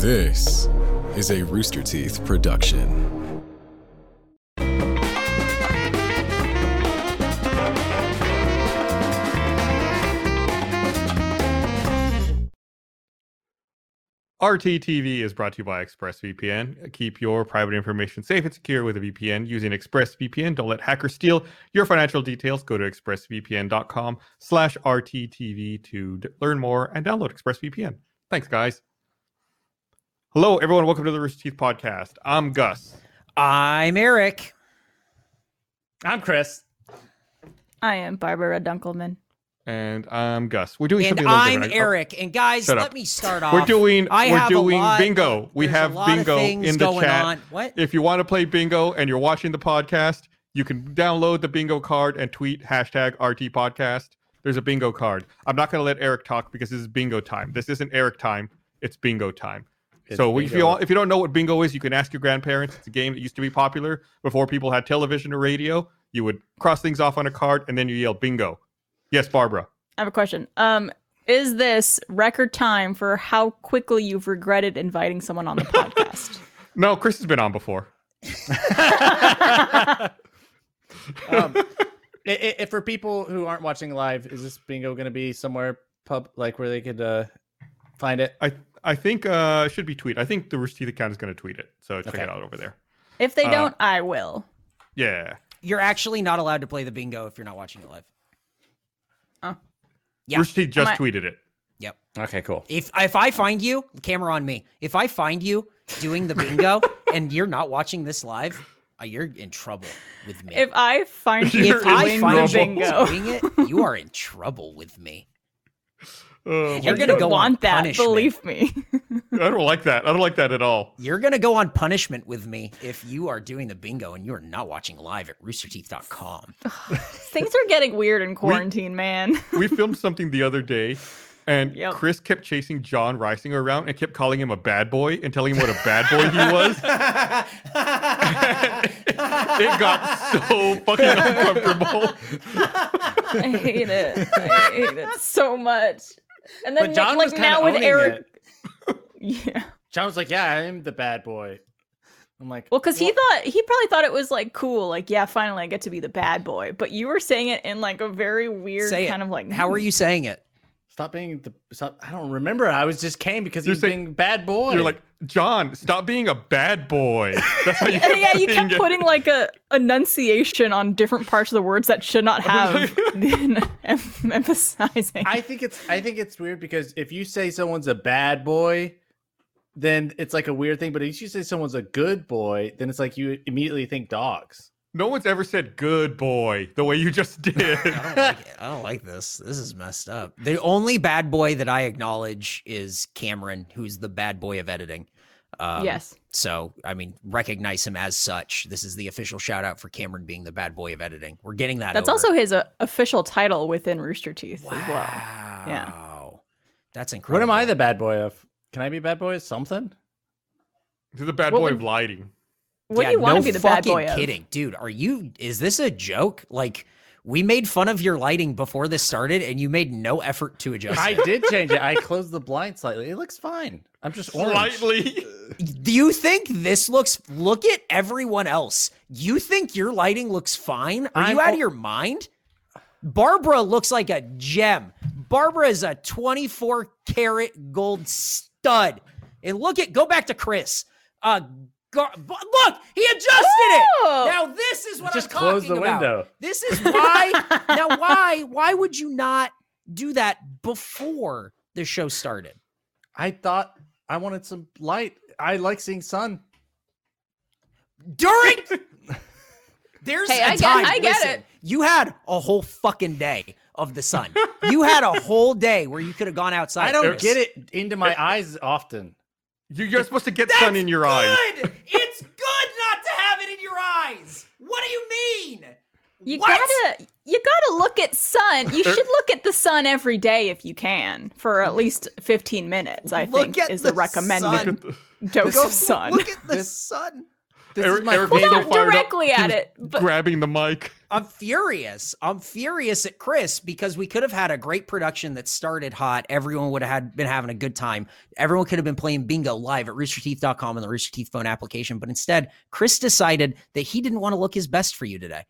This is a Rooster Teeth production. RTTV is brought to you by ExpressVPN. Keep your private information safe and secure with a VPN using ExpressVPN. Don't let hackers steal your financial details. Go to expressvpn.com slash RTTV to learn more and download ExpressVPN. Thanks, guys. Hello, everyone. Welcome to the Rooster Teeth Podcast. I'm Gus. I'm Eric. I'm Chris. I am Barbara Dunkelman. And I'm Gus. We're doing And something a little I'm different. I- oh, Eric. And guys, Shut let up. me start off. We're doing I we're have a doing lot- bingo. We there's have bingo in the chat. on. What? If you want to play bingo and you're watching the podcast, you can download the bingo card and tweet hashtag RT podcast. There's a bingo card. I'm not going to let Eric talk because this is bingo time. This isn't Eric time. It's bingo time. It's so if you if you don't know what bingo is, you can ask your grandparents. It's a game that used to be popular before people had television or radio. You would cross things off on a card and then you yell bingo. Yes, Barbara. I have a question. Um, is this record time for how quickly you've regretted inviting someone on the podcast? No, Chris has been on before. Um, i i if for people who aren't watching live, is this bingo going to be somewhere pub like where they could uh, find it? I I think uh should be tweet. I think the Rooster Teeth account is going to tweet it. So check Okay. it out over there. if they Uh, don't, I will. Yeah. You're actually not allowed to play the bingo if you're not watching it live. Oh. Yeah. Rooster Teeth just I- tweeted it. Yep. Okay, cool. If if I find you, camera on me. If I find you doing the bingo and you're not watching this live, uh, you're in trouble with me. If I find you if I doing find the you bingo, doing it, you are in trouble with me. Oh, You're gonna don't go on want that. punishment. Believe me. I don't like that. I don't like that at all. You're gonna go on punishment with me if you are doing the bingo and you are not watching live at roosterteeth.com. Things are getting weird in quarantine, man. We filmed something the other day, and Yep. Chris kept chasing Jon Risinger around and kept calling him a bad boy and telling him what a bad boy he was. it got so fucking uncomfortable. I hate it. I hate it so much. And then But Jon like was kind now of with owning Eric, it. yeah. Jon was like, "Yeah, I'm the bad boy." I'm like, Well, because he thought he probably thought it was like cool, like yeah, finally I get to be the bad boy. But you were saying it in like a very weird Say it. kind of like. How are you saying it? Stop being the. Stop, I don't remember. I was just came because You're he's saying- being bad boy. You're like, Jon, stop being a bad boy. That's how you Yeah, yeah, you saying kept it. putting like a enunciation on different parts of the words that should not have been em- emphasizing. I think it's I think it's weird because if you say someone's a bad boy, then it's like a weird thing. But if you say someone's a good boy, then it's like you immediately think dogs. No one's ever said good boy the way you just did. I don't like it. I don't like this. This is messed up. The only bad boy that I acknowledge is Cameron, who's the bad boy of editing. Um, yes. So, I mean, recognize him as such. This is the official shout out for Cameron being the bad boy of editing. We're getting that. That's over. also his uh, official title within Rooster Teeth as well. wow. Yeah. That's incredible. What am I the bad boy of? Can I be bad boy of something? This is the bad What boy would- of lighting. What Yeah, do you want no to be the bad fucking boy of? kidding, dude. Are you? Is this a joke? Like we made fun of your lighting before this started, and you made no effort to adjust. I it. did change it. I closed the blind slightly. It looks fine. I'm just orange. Slightly. Do you think this looks? Look at everyone else. You think your lighting looks fine? Are I'm you out of your mind? Barbara looks like a gem. Barbara is a 24 karat gold stud. And look at go back to Chris. Uh gar- bu- look, he adjusted Oh! it. Now this is what Just I'm close talking the about. window. This is why. now why why would you not do that before the show started? I thought I wanted some light. I like seeing sun. during there's Hey, a I get- time I get listen, it. you had a whole fucking day of the sun you had a whole day where you could have gone outside I don't get it into my eyes often. You- You're supposed to get That's sun in your eyes. good it's good not to have it in your eyes what do you mean You What? gotta you gotta look at sun. You should look at the sun every day if you can for at least fifteen minutes. I Look think at is the the recommended sun. dose Go of sun. look at the sun This Eric- is my Eric Well, not fired up, directly at it, but grabbing the mic. I'm furious. I'm furious at Chris because we could have had a great production that started hot. Everyone would have had been having a good time. Everyone could have been playing bingo live at roosterteeth.com and the Rooster Teeth phone application. But instead, Chris decided that he didn't want to look his best for you today.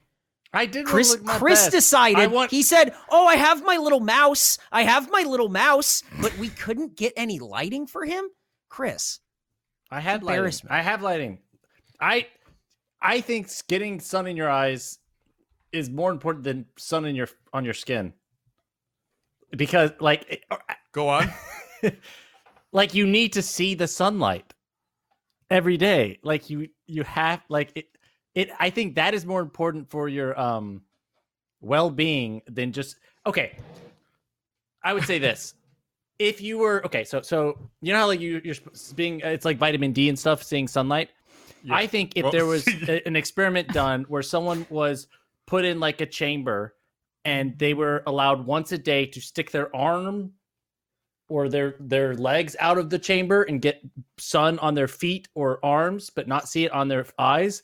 I did. wanna Chris look my Chris best. decided want. he said, "Oh, I have my little mouse. I have my little mouse." But we couldn't get any lighting for him. Chris, I had lighting. I have lighting. I I think getting sun in your eyes is more important than sun in your on your skin. Because like it- Go on. like you need to see the sunlight every day. Like you you have like it it I think that is more important for your um well-being than just okay. I would say this. If you were okay, so so you know how like you you're being it's like vitamin D and stuff seeing sunlight. Yeah. I think if Well- there was a- an experiment done where someone was put in like a chamber and they were allowed once a day to stick their arm or their their legs out of the chamber and get sun on their feet or arms but not see it on their eyes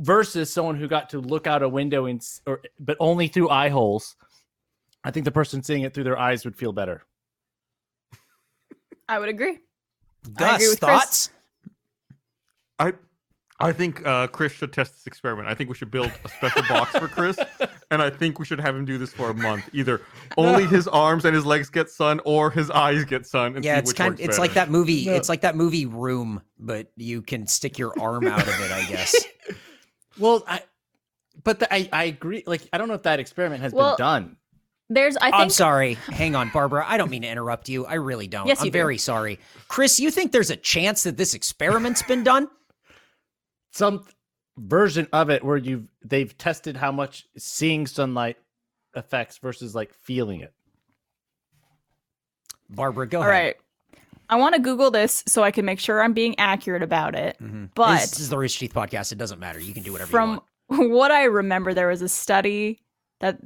versus someone who got to look out a window and or but only through eye holes i think the person seeing it through their eyes would feel better I would agree. Gus, agree with Chris. thoughts? I I think uh, Chris should test this experiment. I think we should build a special box for Chris, and I think we should have him do this for a month. Either only his arms and his legs get sun, or his eyes get sun. And Yeah, see it's which kind. works It's like that movie. No. It's like that movie Room, but you can stick your arm out of it. I guess. well i but the, I, I agree like i don't know if that experiment has Well, been done There's, I I'm sorry. Hang on, Barbara. I don't mean to interrupt you. I really don't. Yes, I'm you do. very sorry. Chris, you think there's a chance that this experiment's been done? Some version of it where you've they've tested how much seeing sunlight affects versus like feeling it Barbara, go all ahead. right. I want to Google this so I can make sure I'm being accurate about it. Mhm. But this is the Rooster Teeth podcast. It doesn't matter. You can do whatever you from want. what I remember, there was a study that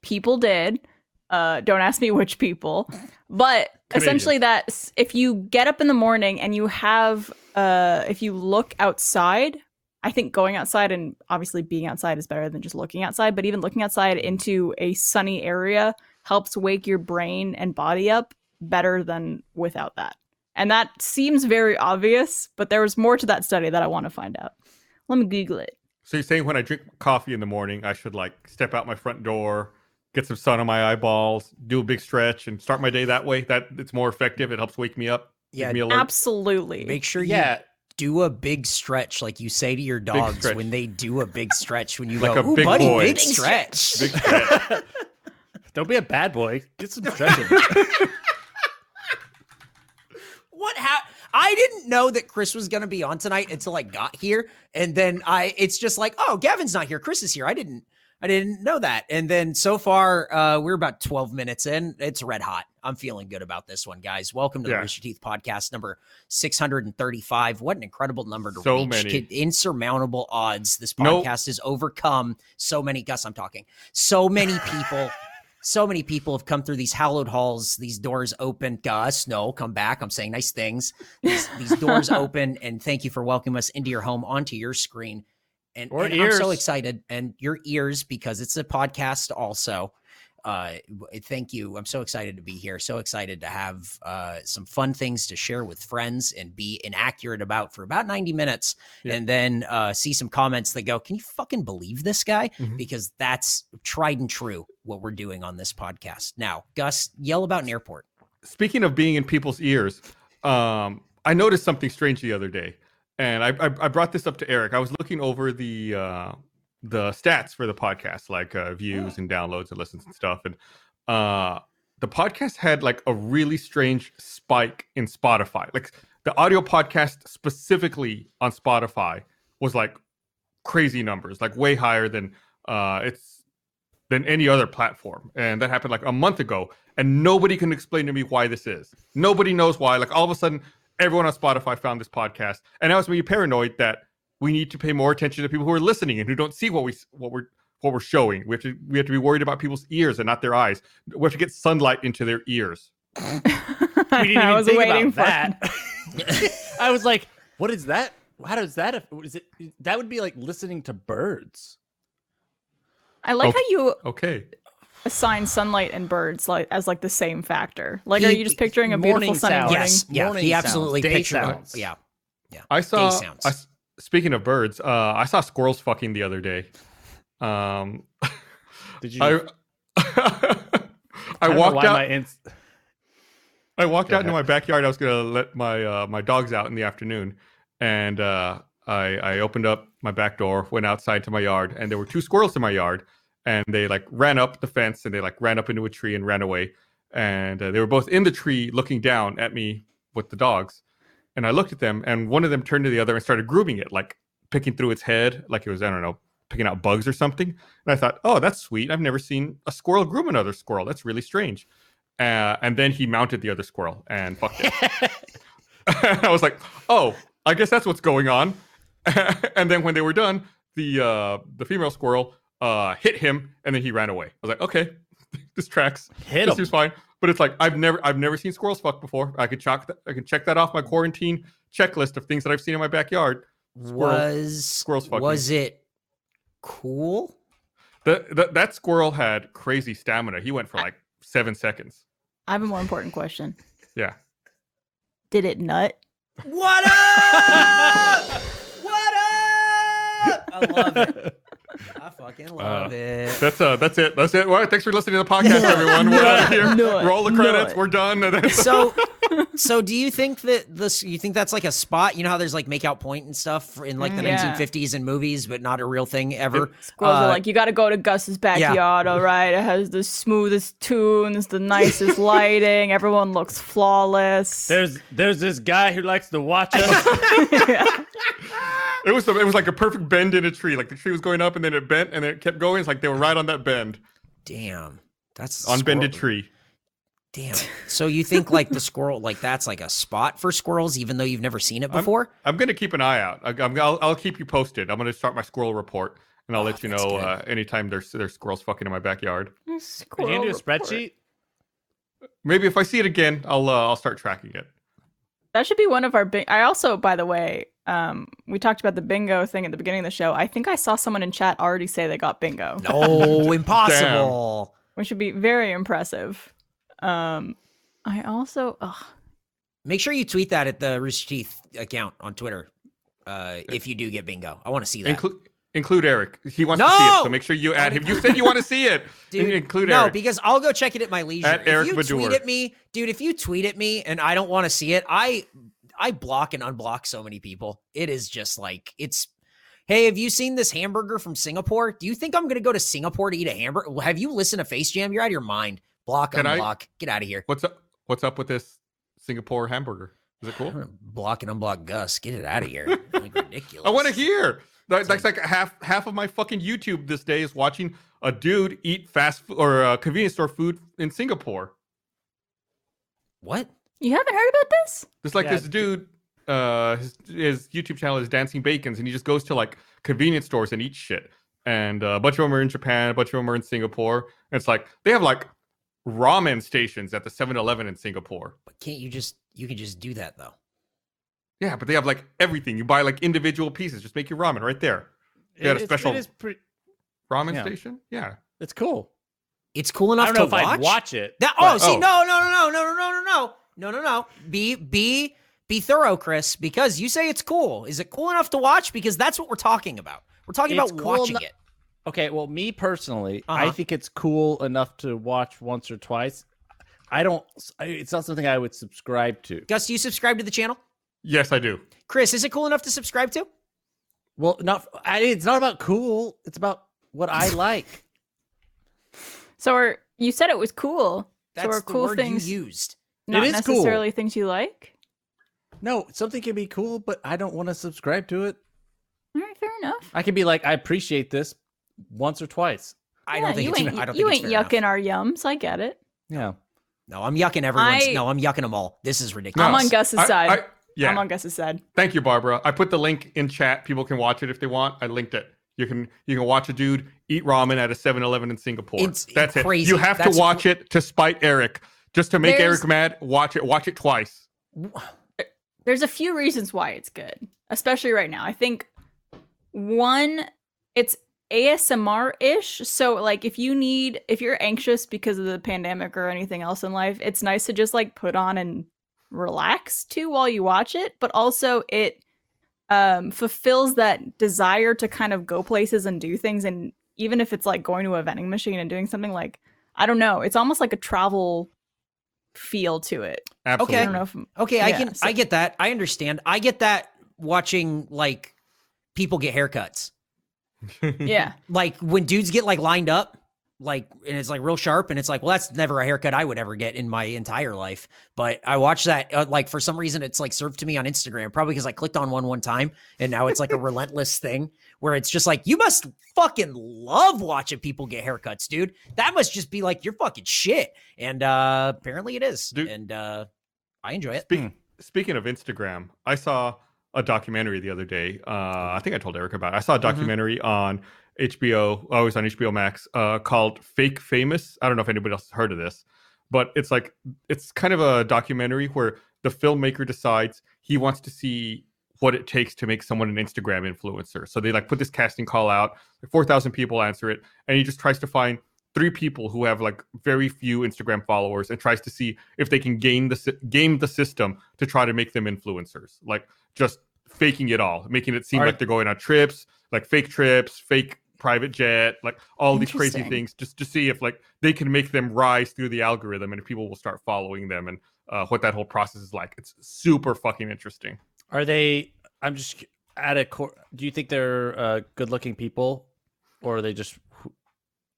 people did. Uh, don't ask me which people, but essentially that if you get up in the morning and you have, uh, if you look outside, I think going outside and obviously being outside is better than just looking outside, but even looking outside into a sunny area helps wake your brain and body up better than without that. And that seems very obvious, but there was more to that study that I want to find out. Let me Google it. So you're saying when I drink coffee in the morning, I should like step out my front door, get some sun on my eyeballs, do a big stretch, and start my day that way? That it's more effective. It helps wake me up. Yeah, me. Absolutely. Make sure you yeah do a big stretch like you say to your dogs when they do a big stretch. When you Like go, a big buddy, boy." big Big stretch. Big stretch. don't be a bad boy get some stretching what ha- I didn't know that Chris was going to be on tonight until I got here, and then I it's just like, oh, Gavin's not here, Chris is here. I didn't I didn't know that, and then so far uh, we're about twelve minutes in. It's red hot. I'm feeling good about this one, guys. Welcome to the Yeah. Rooster Teeth podcast number six hundred and thirty-five. What an incredible number to So reach! many. Insurmountable odds. This Nope. podcast has overcome so many. Gus, I'm talking. So many people. so many people have come through these hallowed halls, these doors open. Gus, no, come back. I'm saying nice things. These, these doors open, and thank you for welcoming us into your home, onto your screen. And, Or and I'm so excited, and your ears because it's a podcast also. Uh, thank you. I'm so excited to be here. So excited to have uh, some fun things to share with friends and be inaccurate about for about 90 minutes, Yeah. and then uh, see some comments that go, "Can you fucking believe this guy?" Mhm. Because that's tried and true what we're doing on this podcast. Now, Gus, yell about an airport. Speaking of being in people's ears, um, I noticed something strange the other day, and I, I, I brought this up to Eric. I was looking over the uh, the stats for the podcast, like uh, views and downloads and listens and stuff, and uh, the podcast had like a really strange spike in Spotify. Like the audio podcast specifically on Spotify was like crazy numbers, like way higher than uh, it's than any other platform. And that happened like a month ago, and nobody can explain to me why this is. Nobody knows why. Like all of a sudden, everyone on Spotify found this podcast, and now it's me paranoid that we need to pay more attention to people who are listening and who don't see what we what we're what we're showing. We have to we have to be worried about people's ears and not their eyes. We have to get sunlight into their ears. we didn't I was think waiting about for that i was like what is that how does that? aff- Is it that would be like listening to birds? I like Okay. how you Okay. Assign sunlight and birds like as like the same factor. Like, are you just picturing a beautiful morning sunny sound. morning? Yes, yeah, morning he absolutely day pictured. sounds. Yeah, I saw. sounds. I s- speaking of birds, uh, I saw squirrels fucking the other day. Um, Did you? I I don't know walked out. My ins- I walked Go out into my backyard. I was gonna let my uh, my dogs out in the afternoon, and uh, I I opened up my back door, went outside to my yard, and there were two squirrels in my yard, and they like ran up the fence and they like ran up into a tree and ran away, and uh, they were both in the tree looking down at me with the dogs, and I looked at them, and one of them turned to the other and started grooming it, like picking through its head, like it was I don't know picking out bugs or something. And I thought, oh, that's sweet. I've never seen a squirrel groom another squirrel. That's really strange. Uh, and then he mounted the other squirrel and fucked it. I was like, oh, I guess that's what's going on. and then when they were done, the uh, the female squirrel uh, hit him, and then he ran away. I was like, okay, this tracks. Hit this him. seems fine. But it's like I've never I've never seen squirrels fuck before. I could chalk that, I can check that off my quarantine checklist of things that I've seen in my backyard. was squirrels fucking. was it cool? The, the, that squirrel had crazy stamina. He went for like seven seconds. I have a more important question. Yeah. Did it nut? What up? what up? I love it. I fucking love Uh, it. That's uh that's it. That's it. Well, thanks for listening to the podcast, everyone. We're out of here. Nut, Roll the credits. We're done. So, so do you think that this? You think that's like a spot? You know how there's like make out point and stuff in like the Mm, yeah. 1950s in movies, but not a real thing ever. Squirrels Uh, are like, you got to go to Gus's backyard, all right? It has the smoothest tunes, the nicest lighting. Everyone looks flawless. There's there's this guy who likes to watch us. it was it was like a perfect bend in a tree. Like the tree was going up and then it bent and then it kept going. It's like they were right on that bend, Damn, that's on bended squirrel- tree. Damn. So you think like the squirrel, like that's like a spot for squirrels, even though you've never seen it before? I'm gonna keep an eye out. I, I'm, I'll, I'll keep you posted. I'm gonna start my squirrel report and I'll Oh, let you know uh, anytime there's there's squirrels fucking in my backyard. Can you do a report. spreadsheet? Maybe if I see it again, I'll uh, I'll start tracking it. That should be one of our big. I also, by the way, um, we talked about the bingo thing at the beginning of the show. I think I saw someone in chat already say they got bingo, No, impossible. which would be very impressive. Um, I also, ugh, Make sure you tweet that at the Rooster Teeth account on Twitter. Uh, if you do get bingo, I want to see that. Include include Eric. He wants to see it, so make sure you add him. You said you want to see it. Dude, include no, Eric. because I'll go check it at my leisure. At if Eric you tweet at me, dude, if you tweet at me and I don't want to see it, I I block and unblock so many people. It is just like it's. Hey, have you seen this hamburger from Singapore? Do you think I'm gonna go to Singapore to eat a hamburger? Have you listened to Face Jam? You're out of your mind. Block, Can I- unblock, get out of here. What's up? What's up with this Singapore hamburger? Is it cool? block and unblock Gus. Get it out of here. Like, ridiculous. I want to hear. That, that's like half half of my fucking YouTube this day is watching a dude eat fast food or uh, convenience store food in Singapore. What? You haven't heard about this? There's like Yeah, this dude. Uh, his, his YouTube channel is Dancing Bacons, and he just goes to like convenience stores and eats shit. And uh, a bunch of them are in Japan, a bunch of them are in Singapore. And it's like they have like ramen stations at the 7-Eleven in Singapore. But can't you just? You can just do that though. Yeah, but they have like everything. You buy like individual pieces. Just make your ramen right there. You got a special It is pretty. ramen Yeah. station. Yeah. It's cool. It's cool enough I enough don't know to if watch. I'd watch it. That, oh, but- see, Oh. no, no, no, no, no, no, no, no, no, no, no. No. Be be be thorough, Chris, because you say it's cool. Is it cool enough to watch? Because that's what we're talking about. We're talking It's about cool watching eno- it. Okay, well, me personally, I Uh-huh. think it's cool enough to watch once or twice. I don't. It's not something I would subscribe to. Gus, do you subscribe to the channel? Yes, I do. Chris, is it cool enough to subscribe to? Well, not. I, it's not about cool. It's about what I like. So, are, you said it was cool. That's so, are the cool word things you used. Not is cool. necessarily things you like? No, something can be cool, but I don't want to subscribe to it. All right, fair enough. I can be like, I appreciate this once or twice. I don't think you it's. ain't, I don't you think ain't fair yucking enough. our yums. I get it. Yeah. No, I'm yucking everyone's. I- no, I'm yucking them all. This is ridiculous. I'm on Gus's I- side. I- yeah. I'm on Gus's side. Thank you, Barbara. I put the link in chat. People can watch it if they want. I linked it. You can you can watch a dude eat ramen at a 7-Eleven in Singapore. It's That's crazy. it. You have That's to watch it to spite Eric. Just to make There's- Eric mad, watch it. Watch it twice. There's a few reasons why it's good. especially right now. I think one, it's ASMR ish. So, like, if you need, if you're anxious because of the pandemic or anything else in life, it's nice to just like put on and relax to while you watch it. But also, it um, fulfills that desire to kind of go places and do things. And even if it's like going to a vending machine and doing something like, I don't know, it's almost like a travel feel to it. Absolutely. Okay. I don't know if Okay, I can so- I get that. I understand. I get that watching like people get haircuts. yeah. Like when dudes get like lined up, like and it's like real sharp and it's like, well that's never a haircut I would ever get in my entire life. But I watch that uh, like for some reason it's like served to me on Instagram, probably cuz I clicked on one one time and now it's like a relentless thing where it's just like you must fucking love watching people get haircuts, dude. That must just be like your fucking shit. And uh apparently it is. Dude. And uh I enjoy it. Speak, Speaking of Instagram, I saw a documentary the other day. Uh, I think I told Eric about it. I saw a documentary on HBO. always on HBO Max uh, called "Fake Famous." I don't know if anybody else has heard of this, but it's like it's kind of a documentary where the filmmaker decides he wants to see what it takes to make someone an Instagram influencer. So they like put this casting call out. Like Four thousand people answer it, and he just tries to find three people who have like very few Instagram followers and tries to see if they can gain the game the system to try to make them influencers. Like just faking it all, making it seem Are- like they're going on trips, like fake trips, fake private jet, like all these crazy things, just to see if like they can make them rise through the algorithm and if people will start following them and uh, what that whole process is like. It's super fucking interesting. Are they? I'm just at a core. Do you think they're uh, good-looking people, or are they just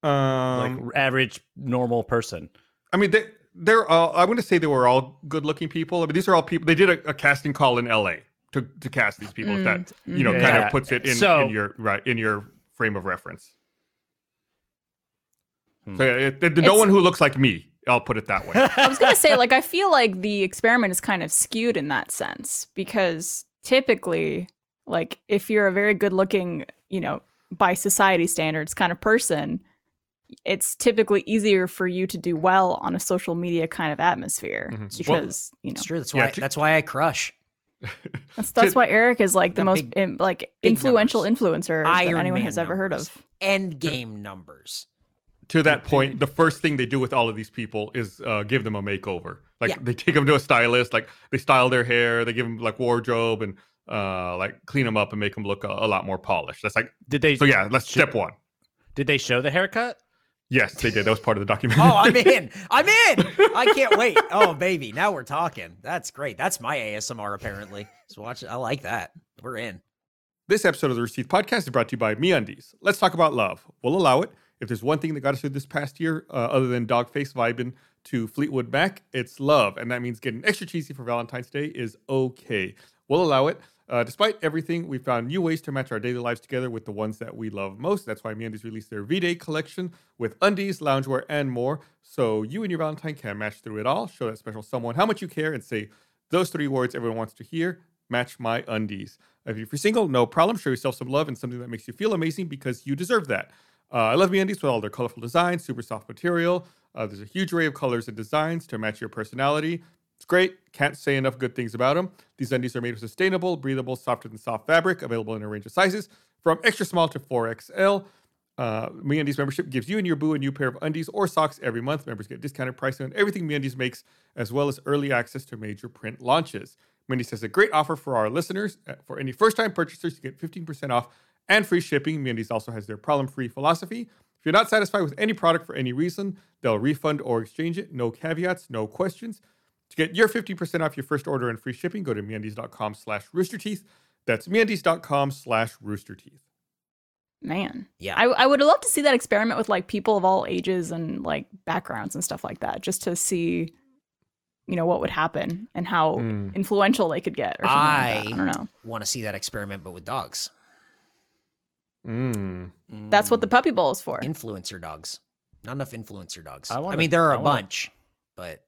like Um, average normal person? I mean, they they're all. I want to say they were all good-looking people. I mean, these are all people. They did a, a casting call in L.A. to to cast these people. If that you know Mm, kind Yeah. of puts it in, So- in your right in your frame of reference. Hmm. So it, it- no one who looks like me. I'll put it that way. I was gonna say, like, I feel like the experiment is kind of skewed in that sense because typically, like, if you're a very good-looking, you know, by society standards kind of person, it's typically easier for you to do well on a social media kind of atmosphere Mhm. Well, because you know It's true. That's Yeah, why to- that's why I crush. That's that's why Eric is like the Got most big- in, like influential numbers. influencer that Iron anyone Man has ever heard of. End game numbers. to that point, the first thing they do with all of these people is uh, give them a makeover. Like Yeah. they take them to a stylist, like they style their hair, they give them like wardrobe and uh, like clean them up and make them look a, a lot more polished. That's like Did they? so. Yeah, that's step one. Did they show the haircut? Yes, they did. That was part of the documentary. Oh, I'm in. I'm in. I can't wait. Oh, baby. Now we're talking. That's great. That's my ASMR, apparently. So watch it. I like that. We're in. This episode of the Receipt Podcast is brought to you by MeUndies. Let's talk about love. We'll allow it. If there's one thing that got us through this past year, uh, other than Doggface vibing to Fleetwood Mac, it's love. And that means getting extra cheesy for Valentine's Day is okay. We'll allow it. Uh, despite everything, we found new ways to match our daily lives together with the ones that we love most. That's why MeUndies released their V-Day collection with undies, loungewear, and more. So you and your Valentine can match through it all. Show that special someone how much you care and say those three words everyone wants to hear. Match my undies. If you're single, no problem. Show yourself some love and something that makes you feel amazing because you deserve that. Uh, I love MeUndies with all their colorful designs, super soft material. Uh, there's a huge array of colors and designs to match your personality. It's great. Can't say enough good things about them. These undies are made of sustainable, breathable, softer than soft fabric, available in a range of sizes from extra small to 4XL. Uh, MeUndies membership gives you and your boo a new pair of undies or socks every month. Members get discounted pricing on everything MeUndies makes, as well as early access to major print launches. MeUndies has a great offer for our listeners. Uh, For any first-time purchasers, you get 15% off and free shipping. MeUndies also has their problem-free philosophy. If you're not satisfied with any product for any reason, they'll refund or exchange it. No caveats, no questions. To get your 50% off your first order and free shipping, go to MeUndies.com slash roosterteeth. That's MeUndies.com slash roosterteeth. Man, Yeah. I I would love to see that experiment with like people of all ages and like backgrounds and stuff like that, just to see, you know, what would happen and how Mm. influential they could get. Or something like that. I- I don't know. Want to see that experiment, but with dogs. Mm. That's what the puppy bowl is for. Influencer dogs. Not enough influencer dogs. I I, wanna- mean, there are I a wanna- bunch, but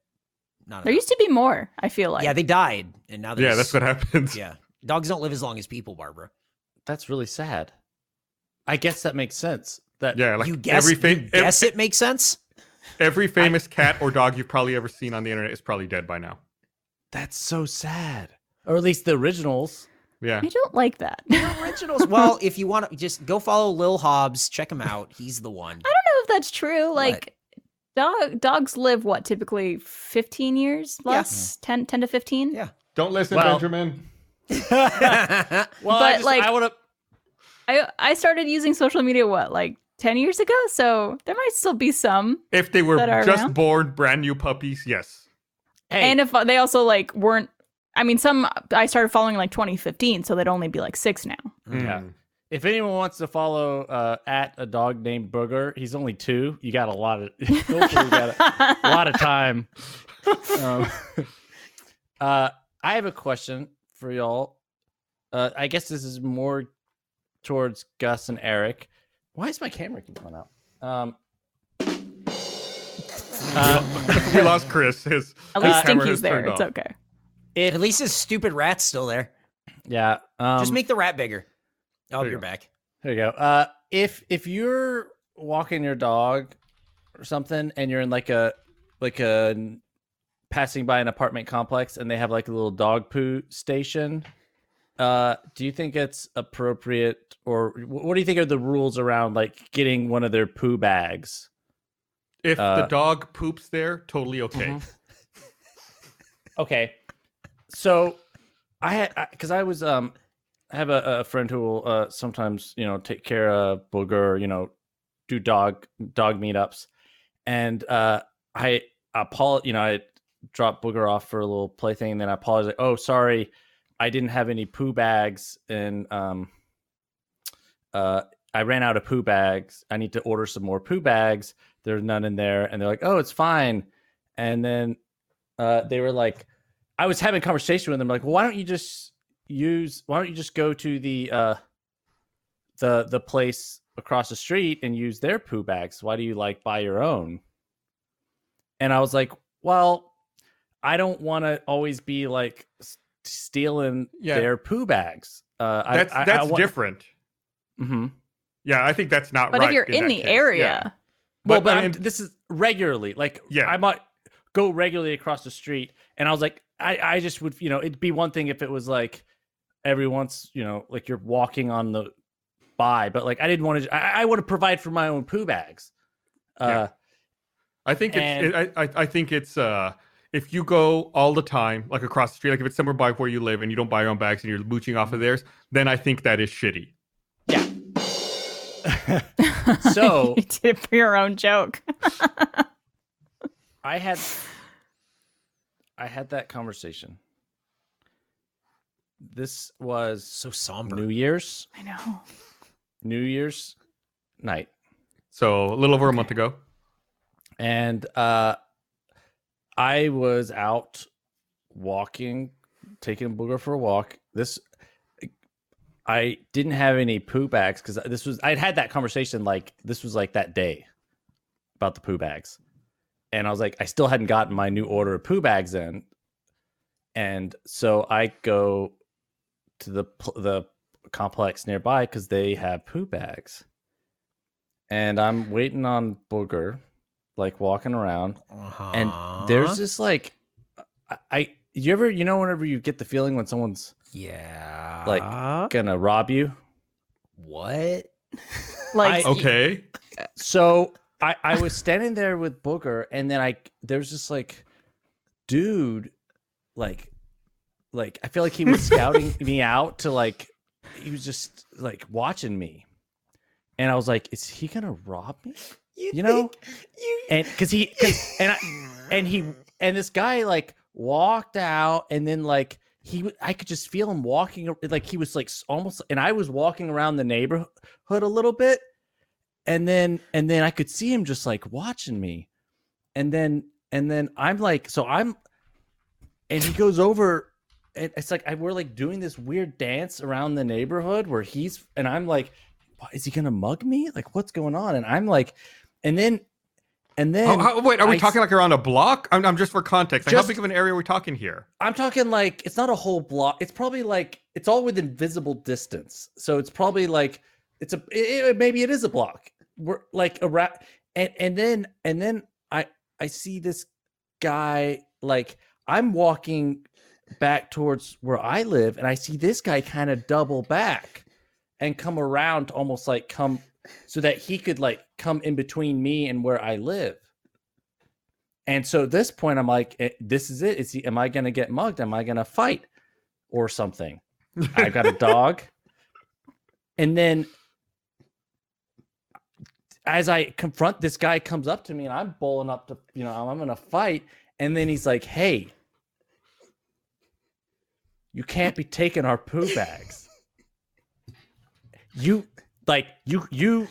not There enough. used to be more. I feel like. yeah, they died, and now Yeah, that's what happens. Yeah, dogs don't live as long as people, Barbara. That's really sad. I guess that makes sense. That Yeah, like you guess, every, fa- you guess ev- it makes sense. every famous cat or dog you've probably ever seen on the internet is probably dead by now. that's so sad. Or at least the originals. Yeah. I don't like that. The Originals. well, if you want to just go follow Lil Hobbs, check him out. He's the one. I don't know if that's true. Like dog dogs live what typically 15 years less 10, 10 to 15 Yeah. Don't listen, Well- Benjamin. Well, I But, just, like- I want to. I, I started using social media what like 10 years ago so there might still be some If they were just around? born brand new puppies, yes. Hey, and if uh, they also like weren't i mean some i started following like 2015 so they'd only be like six now Yeah. Mm. If anyone wants to follow uh, at a dog named Booger, he's only two. You got a lot of got a, a lot of time. Um, uh, I have a question for y'all. Uh, I guess this is more towards Gus and Eric. Why is my camera keep going out? Um, uh, we lost Chris. His, at his least camera stinky's there it's off. okay At least his stupid rat's still there. yeah. Um, just make the rat bigger. Oh, there you you're go. back. There you go. Uh, if if you're walking your dog or something, and you're in like a like a passing by an apartment complex, and they have like a little dog poo station, uh, do you think it's appropriate, or what do you think are the rules around like getting one of their poo bags? If the Uh, dog poops there, totally okay. Mhm. Okay, so I had because I, was um I have a, a friend who will uh sometimes you know take care of booger you know do dog dog meetups. And uh I apol you know I dropped booger off for a little plaything and then I apologized oh sorry I didn't have any poo bags and um uh I ran out of poo bags. I need to order some more poo bags. There's none in there. And they're like oh it's fine. And then uh, they were like, I was having a conversation with them, like, well, why don't you just use, why don't you just go to the uh, the the place across the street and use their poo bags? Why do you like buy your own? And I was like, well, I don't want to always be like stealing Yeah. their poo bags. Uh, That's I, I, that's I want, different. hmm Yeah, I think that's not but right. if you're in in the case. area Yeah. Well, But, but I mean- this is regularly. Like, Yeah. I might go regularly across the street, and I was like, I, I just would, you know, it'd be one thing if it was like every once, you know, like you're walking on the by, but like I didn't want to. I, I want to provide for my own poo bags. Uh, Yeah. I think it's. It, I, I I think it's. Uh, if you go all the time, like across the street, like if it's somewhere by where you live and you don't buy your own bags and you're mooching off of theirs, then I think that is shitty. Yeah. so- you did it for your own joke I had, I had that conversation. This was So somber. New Year's, i know New Year's night. So a little over a month ago. and uh i was out walking taking booger for a walk this i didn't have any poo bags because this was i'd had that conversation like this was like that day about the poo bags and i was like i still hadn't gotten my new order of poo bags in and so i go to the the complex nearby because they have poo bags and i'm waiting on booger like walking around and there's uh-huh. this like I, I you ever you know whenever you get the feeling when someone's yeah. like- gonna rob you what? like I- Okay. so i i was standing there with booger and then i there's this like dude like like i feel like he was scouting me out to like he was just like watching me. And i was like is he gonna rob me? You know? you and because he 'cause- and I, and he and this guy like walked out and then like he I could just feel him walking like he was like almost and i was walking around the neighborhood a little bit. And then and then i could see him just like watching me. And then and then i'm like so i'm and he goes over and it's like I, we're like doing this weird dance around the neighborhood where he's and i'm like "Why- is he gonna mug me like what's going on and i'm like and then and then Oh, how- wait, are we I talking like around a block? I'm, I'm just for context. Like, Just- how big of an area are we talking here? I'm talking like it's not a whole block. It's probably like it's all within visible distance. So it's probably like it's a it, it- maybe it is a block. We're like a rat, and and then and then I I see this guy like I'm walking back towards where I live, and I see this guy kind of double back and come around to almost like come so that he could like come in between me and where I live. And so at this point, I'm like, eh, this is it. Is he, am I going to get mugged? Am I going to fight or something? I got a dog. And then as I confront this guy comes up to me and I'm bowling up to, you know, I'm going to fight. And then he's like, hey, you can't be taking our poo bags. You like you you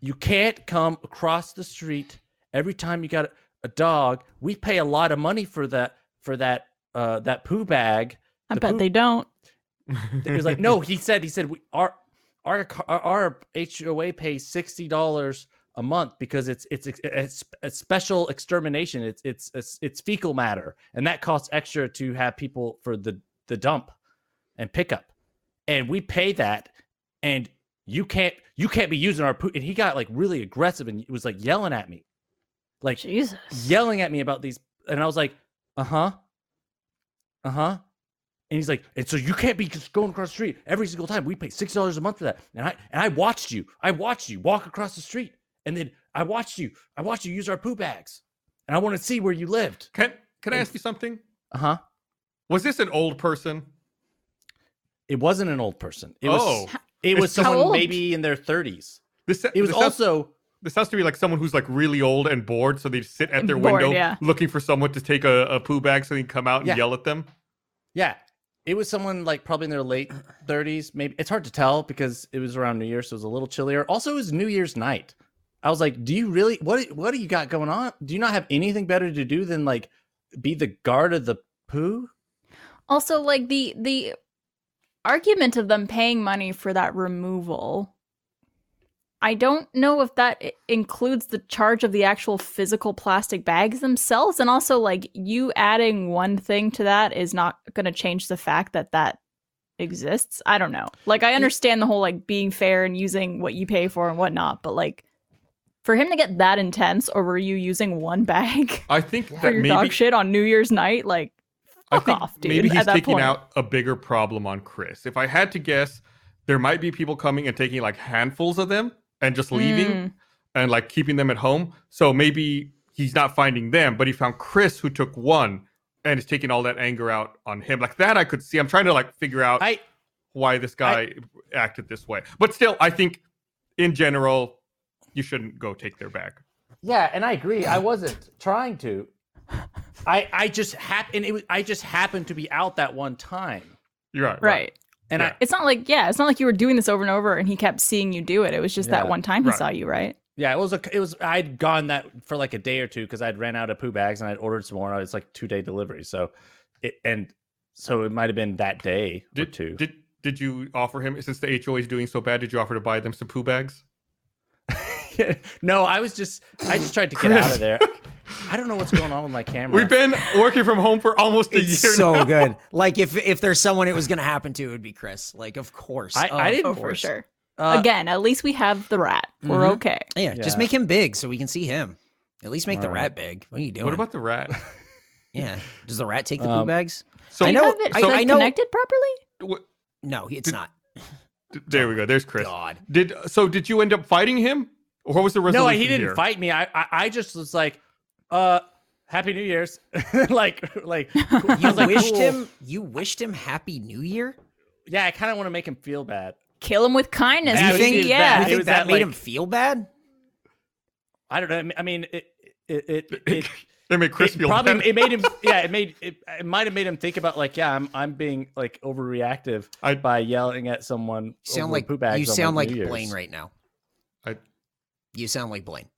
you can't come across the street every time you got a dog. We pay a lot of money for that for that uh that poo bag. I The bet poo- they don't. He was like, no, he said he said we our our our, HOA pays sixty dollars a month because it's it's it's a special extermination. It's it's it's it's fecal matter, and that costs extra to have people for the the dump and pickup, and we pay that, and you can't you can't be using our poo. And he got like really aggressive and was like yelling at me, like Jesus. yelling at me about these, and I was like, uh huh, uh huh. And he's like, and so you can't be just going across the street every single time. We pay six dollars a month for that. And I and I watched you. I watched you walk across the street, and then I watched you. I watched you use our poo bags, and I want to see where you lived. Can Can I ask you something? Uh huh. Was this an old person? It wasn't an old person. It oh, was. It was someone old? maybe in their thirties. this It was this sounds- also this has to be like someone who's like really old and bored, so they sit at their Bored, window yeah. looking for someone to take a, a poo bag, so they can come out and Yeah. yell at them. Yeah. It was someone like probably in their late 30s. Maybe it's hard to tell because it was around New Year, so it was a little chillier. Also, it was New Year's night. I was like, "Do you really? What? What do you got going on? Do you not have anything better to do than like be the guard of the poo?" Also, like the the argument of them paying money for that removal. I don't know if that includes the charge of the actual physical plastic bags themselves, and also like you adding one thing to that is not going to change the fact that that exists. I don't know. Like I understand the whole like being fair and using what you pay for and whatnot, but like for him to get that intense over you using one bag I think for that your maybe dog shit on New Year's night, like I fuck think off, dude. maybe he's at taking point. out a bigger problem on Chris. If I had to guess, there might be people coming and taking like handfuls of them and just leaving Mm. and like keeping them at home. So maybe he's not finding them, but he found Chris who took one and is taking all that anger out on him. Like that I could see. I'm trying to like figure out I why this guy acted this way. But still, I think in general, you shouldn't go take their bag. yeah, and I agree. I wasn't trying to. I I just happened. It was I just happened to be out that one time, You're right. right. and Yeah. I It's not like yeah, it's not like you were doing this over and over and he kept seeing you do it. It was just that one time he Right. saw you, right? Yeah, it was a it was I'd gone that for like a day or two because I'd ran out of poo bags and I'd ordered some more. And it's like two day delivery, so it and so it might have been that day or Did, two. did did you offer him since the HOA is doing so bad? Did you offer to buy them some poo bags? no, I was just I just tried to get out of there. I don't know what's going on with my camera. We've been working from home for almost a It's year. so now. good. Like if if there's someone it was gonna happen to, it would be Chris. Like of course. I- I didn't Oh, for sure. Uh, Again, at least we have the rat. We're Mhm. okay. Yeah, just make him big so we can see him. At least make the Alright. rat big. What are you doing? What about the rat? yeah? Does the rat take the poo Um, bags? So I know- have it I- like, I know- connected properly? wh- No, it's Did- not. there we go. There's Chris. God. Did so? Did you end up fighting him, or what was the resolution? no, he didn't here? fight me. I, I I just was like, uh, Happy New Year's, like like You like, wished cool. him. You wished him Happy New Year. Yeah, I kind of want to make him feel bad. Kill him with kindness. Yeah, you think? yeah. that. You think that, that, made like- him feel bad? I don't know. I mean, it it it, it, They made Chris it feel probably bad. it made him yeah it made it, it might have made him think about like yeah i'm i'm being like overreactive I- by yelling at someone You sound like poo bags you sound like New Year's. Blaine right now. I- You sound like Blaine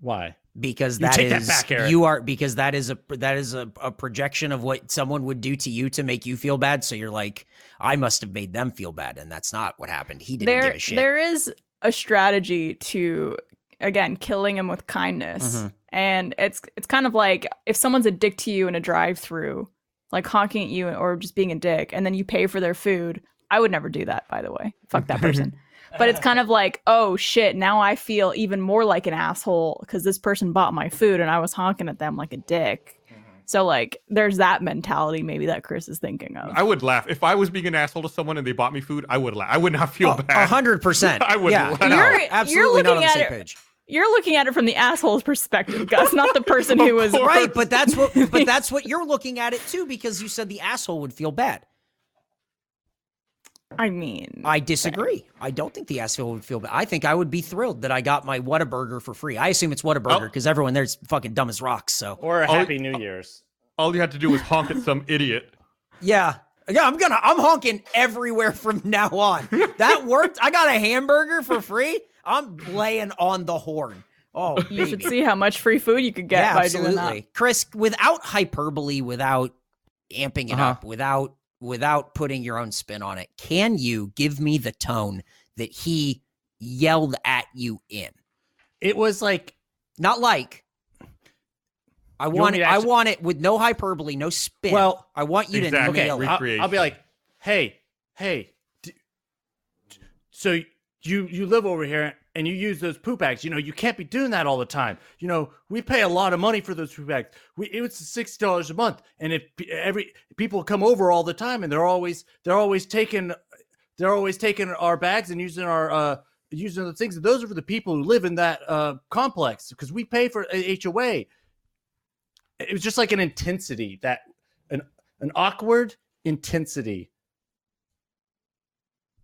why because You that take that is- back, Eric. you are because that is a that is a, a projection of what someone would do to you to make you feel bad. So you're like, I must have made them feel bad, and that's not what happened. He didn't there give a shit. there is a strategy to again killing him with kindness Mhm. and it's it's kind of like if someone's a dick to you in a drive through like honking at you or just being a dick and then you pay for their food i would never do that by the way fuck that person but it's kind of like oh shit now i feel even more like an asshole because this person bought my food and i was honking at them like a dick mm-hmm. So like there's that mentality maybe that Chris is thinking of. I would laugh if I was being an asshole to someone and they bought me food. I would laugh. I would not feel Oh, A bad. hundred percent. I would Yeah, laugh. no, You're- you're absolutely not on looking the at same it- page. You're looking at it from the asshole's perspective, Gus, not the person who was course. Right, but that's what. But that's what you're looking at it too, because you said the asshole would feel bad. I mean, I disagree. I don't think the Asheville would feel bad. I think I would be thrilled that I got my Whataburger for free. I assume it's Whataburger Oh. because everyone there's fucking dumb as rocks. So Or a Oh, Happy New Year's. All you had to do was honk at some idiot. yeah, yeah, I'm gonna. I'm honking everywhere from now on. That worked. I got a hamburger for free. I'm laying on the horn. Oh, you should see how much free food you could get yeah, by absolutely. doing that. Chris, without hyperbole, without amping it Uh-huh. up, without without putting your own spin on it, can you give me the tone that he yelled at you in? It was like Not like. I want want it. to I want it with no hyperbole, no spin. Well, I want you Exactly. to okay. nail it. I'll, I'll be like, hey, hey, d- so you you live over here and you use those poop bags. You know, you can't be doing that all the time. You know, we pay a lot of money for those poop bags. We it was sixty dollars a month, and if every people come over all the time, and they're always they're always taking they're always taking our bags and using our uh using the things. Those are for the people who live in that uh complex because we pay for HOA. It was just like an intensity that an an awkward intensity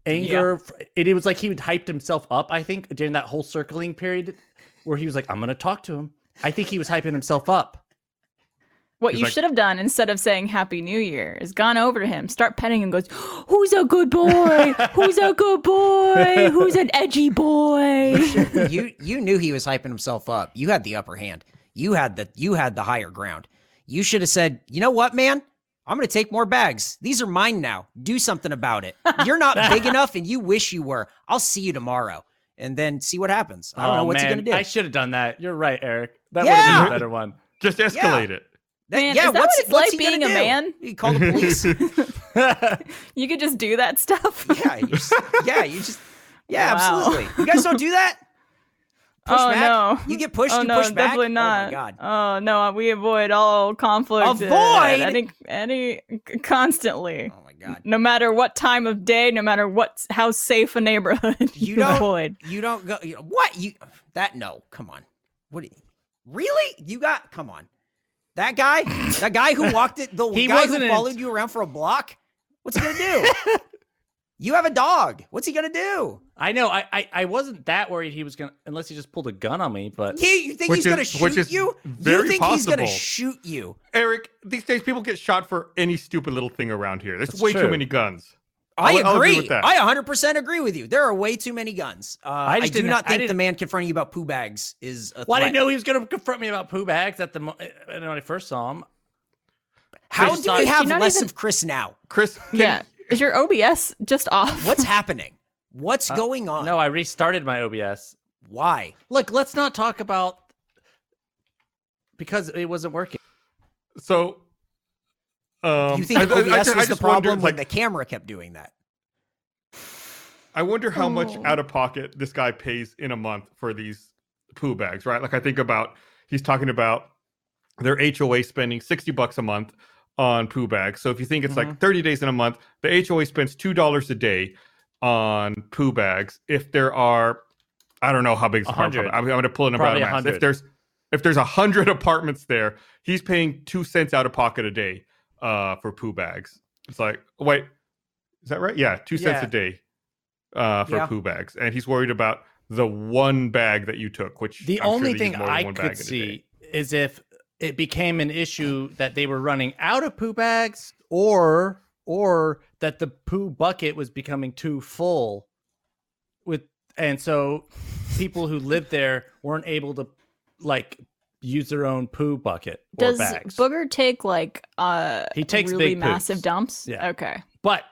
anger it, it was like he would hyped himself up i think during that whole circling period where he was like i'm gonna talk to him i think he was hyping himself up What He's you like- should have done instead of saying Happy New Year is gone over to him, start petting him, goes, Who's a good boy? Who's a good boy? Who's an edgy boy? you you knew he was hyping himself up. You had the upper hand. You had the you had the higher ground. You should have said, "You know what, man? I'm going to take more bags. These are mine now. Do something about it. You're not big enough and you wish you were. I'll see you tomorrow." And then see what happens. I don't know what's Oh, man. going to do. i should have done that you're right eric that would have Yeah. been a better one Just escalate it. That- Man, is that what what's- it's what's like being a do? man? You call the police? you could just do that stuff. yeah, you just, yeah, you just yeah, Wow. absolutely. You guys don't do that? Oh back? no. You get pushed, oh you no, push back. definitely not. Oh my god. Oh no, we avoid all conflict. uh, Avoid? any, any constantly. Oh my god. No matter what time of day, no matter what how safe a neighborhood you, You don't- avoid. You don't go. You what? You that? No, come on. What? you- Really? You got? Come on. That guy? That guy who walked it? The He guy who in- followed you around for a block? What's he gonna do? you have a dog. What's he gonna do? I know I, I i wasn't that worried he was gonna unless he just pulled a gun on me but He, you think Which he's gonna is- which shoot is you? very you think he's gonna shoot you? Eric, these days people get shot for any stupid little thing around here. There's That's way too many guns. I I'll- I'll agree agree. with that. I 100% agree with you. There are way too many guns. Uh, I, just do didn't- think the man confronting you about poo bags is a well, I didn't know he was gonna confront me about poo bags at the mo- uh, when I first saw him. How do not- we have less even- of Chris now? Chris, can- Yeah. Is your OBS just off? What's happening? What's Uh, going on? No, I restarted my OBS. Why? Look, let's not talk about because it wasn't working. so um, you think I- I- I OBS ju- I was the just wonder, problem when like, the camera kept doing that? I wonder how much Oh. out of pocket this guy pays in a month for these poo bags, right? Like I think about he's talking about their HOA spending 60 bucks a month on poo bags. So if you think it's like 30 days in a month, the HOA spends $2 a day on poo bags. If there are I don't know how big the apartment. 100. I'm, I'm going to pull a number Probably out. If there's if there's a hundred apartments there, he's paying two cents out of pocket a day uh, for poo bags. It's like, wait, is that right? Yeah, two cents Yeah. a day uh, for Yeah. poo bags, and he's worried about the one bag that you took. Which The I'm only they thing use more than I could in a day. see is if it became an issue that they were running out of poo bags or or that the poo bucket was becoming too full with and so people who lived there weren't able to like use their own poo bucket Does bags. Booger take like uh He takes really massive poops. dumps? Yeah. Okay. but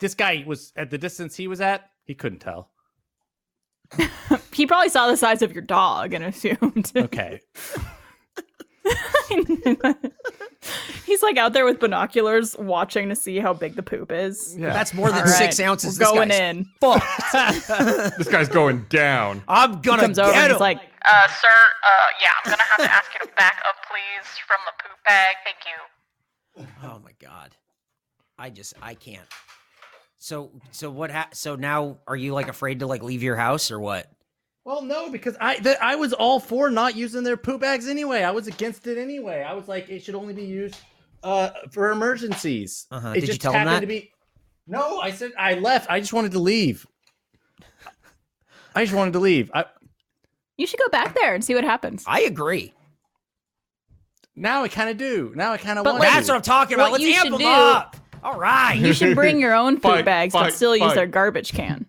this guy was at the distance he was at, he couldn't tell. He probably saw the size of your dog and assumed. Okay. He's like out there with binoculars watching to see how big the poop is. Yeah. That's more than All right, six ounces. We're This going guy's in. fucked. This guy's going down. I'm gonna he comes over get and him. he's like, Uh, sir, uh, yeah, I'm gonna have to ask you to back up, please, from the poop bag. Thank you. oh my god, I just I can't. So so what? Ha- so now are you like afraid to like leave your house or what? Well, no, because I th- I was all for not using their poop bags anyway. I was against it anyway. I was like, it should only be used uh, for emergencies. Uh-huh. It Did you just tell them that? to be. No, I said I left. I just wanted to leave. I just wanted to leave. I, you should go back there and see what happens. I agree. now I kind of do. Now I kind of want like- to. That's what I'm talking about. what Let's you amp them do- up. All right. You should bring your own poop Fight, bags, fight, but still use their garbage can.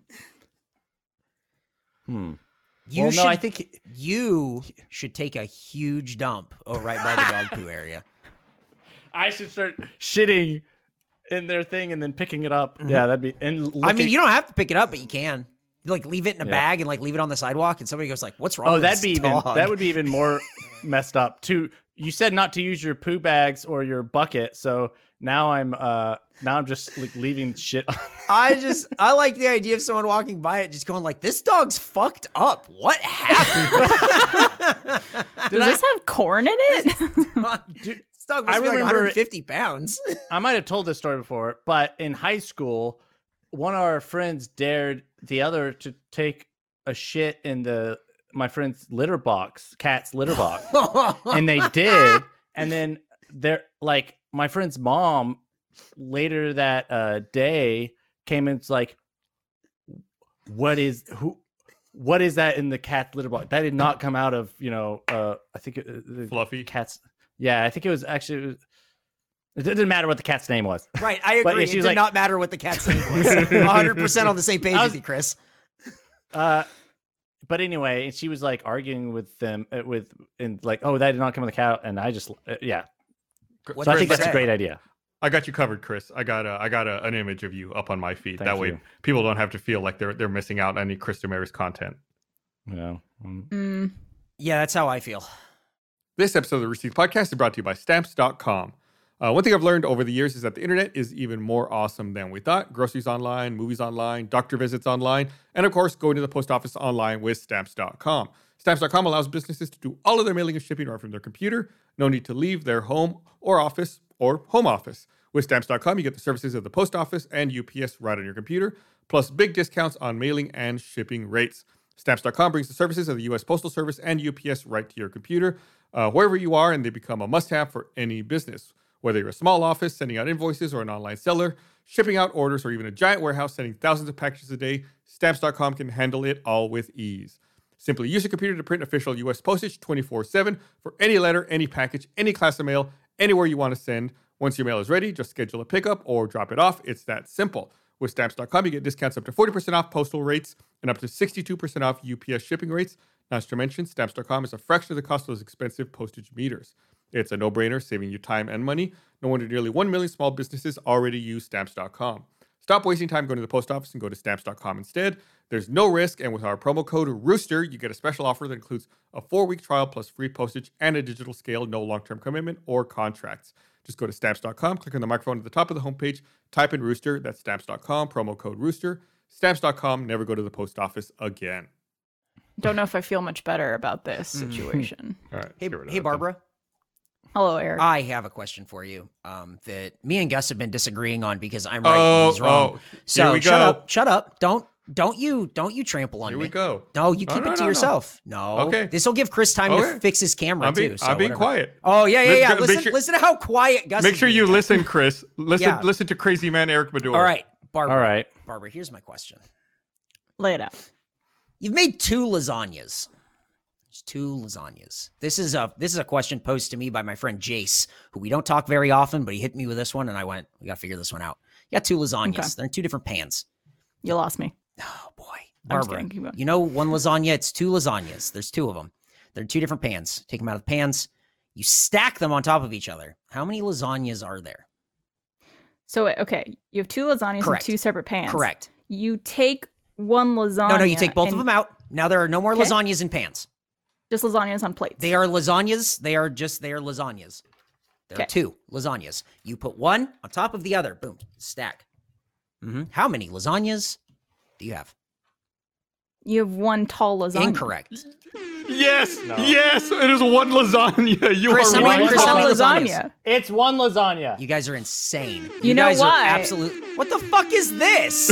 Hmm. You well, should. no, I think you should take a huge dump oh, right by the dog poo area. I should start shitting in their thing and then picking it up. Yeah, that'd be. And Mm-hmm. I mean, you don't have to pick it up, but you can. You, like leave it in a Yeah. bag and like leave it on the sidewalk, and somebody goes like, "What's wrong?" Oh, with that'd this be even. That would be even more messed up. To you said not to use your poo bags or your bucket, so now I'm uh now I'm just like leaving shit. I just I like the idea of someone walking by it, just going like, "This dog's fucked up. What happened?" Does this have corn in it? Dude, this dog must I be like remember- 150 pounds. I might have told this story before, but in high school, one of our friends dared the other to take a shit in the my friend's litter box, cat's litter box. and they did and then they're like my friend's mom later that uh day came and was like what is who what is that in the cat litter box that did not come out of you know uh i think it, uh, the Fluffy. cat's yeah i think it was actually it, was, it didn't matter what the cat's name was right, I But agree. yeah, it she did like- not matter what the cat's name was. 100 percent on the same page I with you, Chris. uh but anyway she was like arguing with them uh, with and like oh that did not come with the cat and i just uh, yeah What so i think they that's a great idea I got you covered, Chris. I got a, I got a, an image of you up on my feed. Thank that way, you. people don't have to feel like they're they're missing out on any Chris Demarais content. Yeah. um, Mm. Yeah, that's how I feel. This episode of the Rooster Teeth Podcast is brought to you by Stamps.com. Uh, one thing I've learned over the years is that the internet is even more awesome than we thought. Groceries online, movies online, doctor visits online, and of course, going to the post office online with Stamps.com. Stamps.com allows businesses to do all of their mailing and shipping right from their computer. No need to leave their home or office or home office. With Stamps.com, you get the services of the post office and UPS right on your computer, plus big discounts on mailing and shipping rates. Stamps.com brings the services of the U.S. Postal Service and UPS right to your computer, uh, wherever you are, and they become a must have for any business. Whether you're a small office sending out invoices or an online seller, shipping out orders, or even a giant warehouse sending thousands of packages a day, Stamps.com can handle it all with ease. Simply use your computer to print official U.S. postage 24 7 for any letter, any package, any class of mail, anywhere you want to send. Once your mail is ready, just schedule a pickup or drop it off. It's that simple. With stamps.com, you get discounts up to 40% off postal rates and up to 62% off UPS shipping rates. Not to mention, stamps.com is a fraction of the cost of those expensive postage meters. It's a no brainer, saving you time and money. No wonder nearly 1 million small businesses already use stamps.com. Stop wasting time going to the post office and go to stamps.com instead. There's no risk, and with our promo code Rooster, you get a special offer that includes a four week trial plus free postage and a digital scale, no long term commitment or contracts. Just go to stamps.com, click on the microphone at the top of the homepage, type in Rooster, that's stamps.com, promo code Rooster. Stamps.com, never go to the post office again. Don't know if I feel much better about this Mm. situation. All right. Hey, let's get rid of hey that then. Barbara. Hello, Eric. I have a question for you um, that me and Gus have been disagreeing on because I'm right and Oh, he's wrong. oh, so here we shut up, shut up. Don't don't you don't you trample on Here me. we go. No, you keep no, it to no, no. yourself. No. Okay. This will give Chris time Okay. to fix his camera I'm being, too. So I'm being whatever. quiet. Oh yeah, yeah, yeah. Listen, sure- listen to how quiet Gus. Is. Make is sure being. you listen, Chris. Listen, Yeah. listen to crazy man Eric Bador. All right, Barbara. all right Barbara. Here's my question. Lay it out. You've made two lasagnas. There's two lasagnas. This is a this is a question posed to me by my friend Jace, who we don't talk very often, but he hit me with this one, and I went, "We got to figure this one out." You got two lasagnas. Okay. They're in two different pans. You lost me. Oh boy, I'm just Barbara. kidding. Keep going. You know one lasagna. It's two lasagnas. There's two of them. They're in two different pans. Take them out of the pans. You stack them on top of each other. How many lasagnas are there? So, okay, you have two lasagnas Correct. in two separate pans. Correct. You take one lasagna. No, no, you take both of them out. Now there are no more Okay. lasagnas in pans. Just lasagnas on plates. They are lasagnas. They are just they are lasagnas. There are two lasagnas. You put one on top of the other. Boom, stack. hmm How many lasagnas do you have? You have one tall lasagna. Incorrect. Yes, yes, it is one lasagna. You Chris, are how many- right. Chris, how lasagna. It's one lasagna. You guys are insane. You know guys why? Are absolute. What the fuck is this?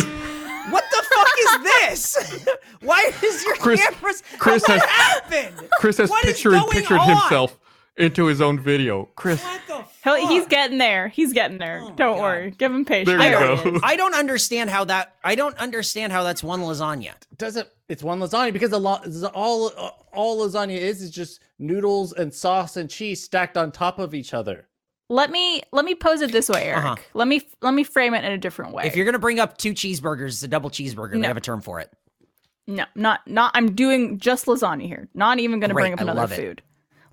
What the fuck is this? Why is your Chris- cameras? Chris what has- happened? Chris has What is pictured going pictured on? himself into his own video. Chris, What the He'll, he's getting there. He's getting there. Oh Don't God. worry. Give him patience. There I you don't, go. I don't understand how that. I don't understand how that's one lasagna. doesn't it's one lasagna because a lot all all lasagna is is just noodles and sauce and cheese stacked on top of each other. Let me let me pose it this way, Eric. Uh-huh. Let me let me frame it in a different way. If you're gonna bring up two cheeseburgers, it's a double cheeseburger. They No. have a term for it. No, not not. I'm doing just lasagna here. Not even going to bring Great, up I another love it. food.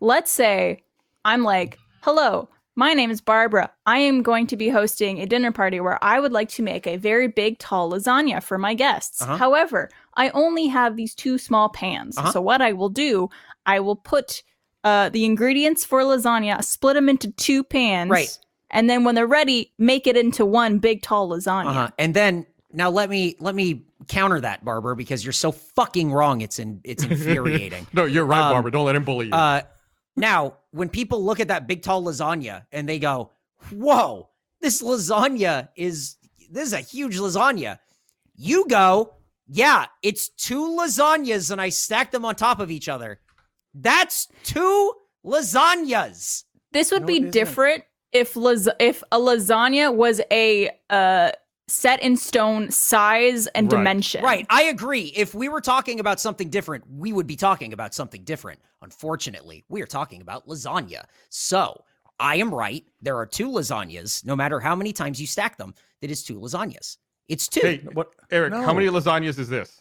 Let's say I'm like, hello, my name is Barbara. I am going to be hosting a dinner party where I would like to make a very big, tall lasagna for my guests. Uh-huh. However, I only have these two small pans. Uh-huh. So what I will do, I will put uh, the ingredients for lasagna, split them into two pans, Right. And then when they're ready, make it into one big, tall lasagna. Uh-huh. And then now let me let me counter that, Barbara, because you're so fucking wrong. It's in it's infuriating. no, you're right, Um, Barbara. Don't let him bully you. Uh, now, when people look at that big tall lasagna and they go, "Whoa, this lasagna is this is a huge lasagna," you go, "Yeah, it's two lasagnas, and I stacked them on top of each other. That's two lasagnas." This would No, be different if las- if a lasagna was a uh set in stone size and Right. dimension. Right, I agree. If we were talking about something different, we would be talking about something different. Unfortunately, we are talking about lasagna. So I am right. There are two lasagnas. No matter how many times you stack them, that is two lasagnas. It's two. hey, What Eric, how many lasagnas is this?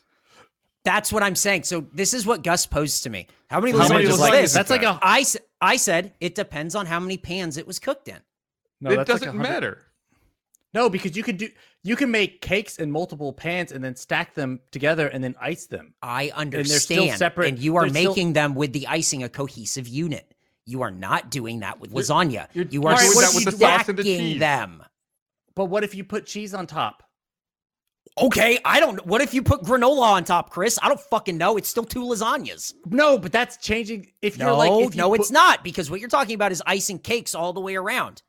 That's what I'm saying. So this is what Gus posed to me. How many How lasagnas many is lasagnas this? is That's like that? a I, s- I said it depends on how many pans it was cooked in. no, it doesn't a hundred- matter. No, because you could do you can make cakes in multiple pans and then stack them together and then ice them. I understand they're understand. still separate- And you are they're still- making them with the icing a cohesive unit. You are not doing that with lasagna. you're you are doing that with the sauce the stacking cheese. them. But what if you put cheese on top? Okay, I don't. What if you put granola on top, Chris? I don't fucking know. It's still two lasagnas. No, but that's changing. If you're No, like, if you no, put- it's not because what you're talking about is icing cakes all the way around.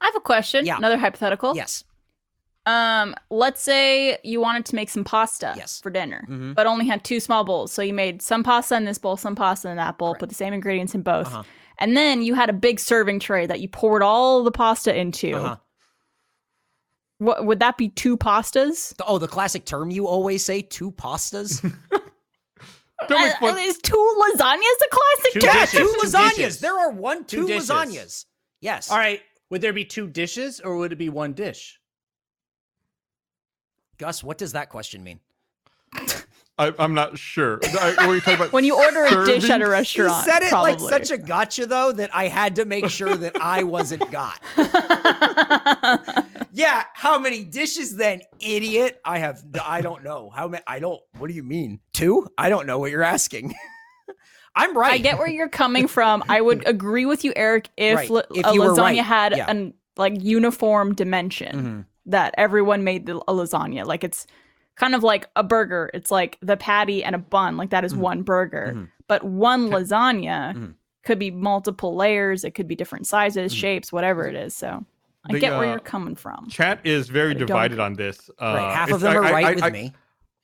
I have a question. Yeah. Another hypothetical. Yes. Um, let's say you wanted to make some pasta Yes. for dinner, Mhm. but only had two small bowls. So you made some pasta in this bowl, some pasta in that bowl, Correct. put the same ingredients in both. Uh-huh. And then you had a big serving tray that you poured all the pasta into. Uh-huh. What would that be two pastas? Oh, the classic term you always say: two pastas. Don't make Uh, is two lasagnas a classic Two term? dishes, two two lasagnas. dishes. There are one, Two two, dishes. lasagnas. Yes. All right, would there be two dishes or would it be one dish? Gus, what does that question mean? I, I'm not sure. I, what are you talking about? When you order a dish at a restaurant, you said it probably. like such a gotcha, though, that I had to make sure that I wasn't got. yeah, how many dishes then, idiot? I have. I don't know how many. I don't. What do you mean? Two? I don't know what you're asking. I'm right. I get where you're coming from. I would agree with you, Eric, if, Right. la- If a you lasagna right, had yeah. an like uniform dimension Mhm. That everyone made the, a lasagna. Like it's kind of like a burger. It's like the patty and a bun. Like that is Mhm. one burger. Mhm. But one lasagna Mhm. could be multiple layers. It could be different sizes, Mhm. shapes, whatever it is. So I The, get where uh, you're coming from. Chat is very I don't- divided on this. Uh, right. Half of them are I- I- right I- with I- me.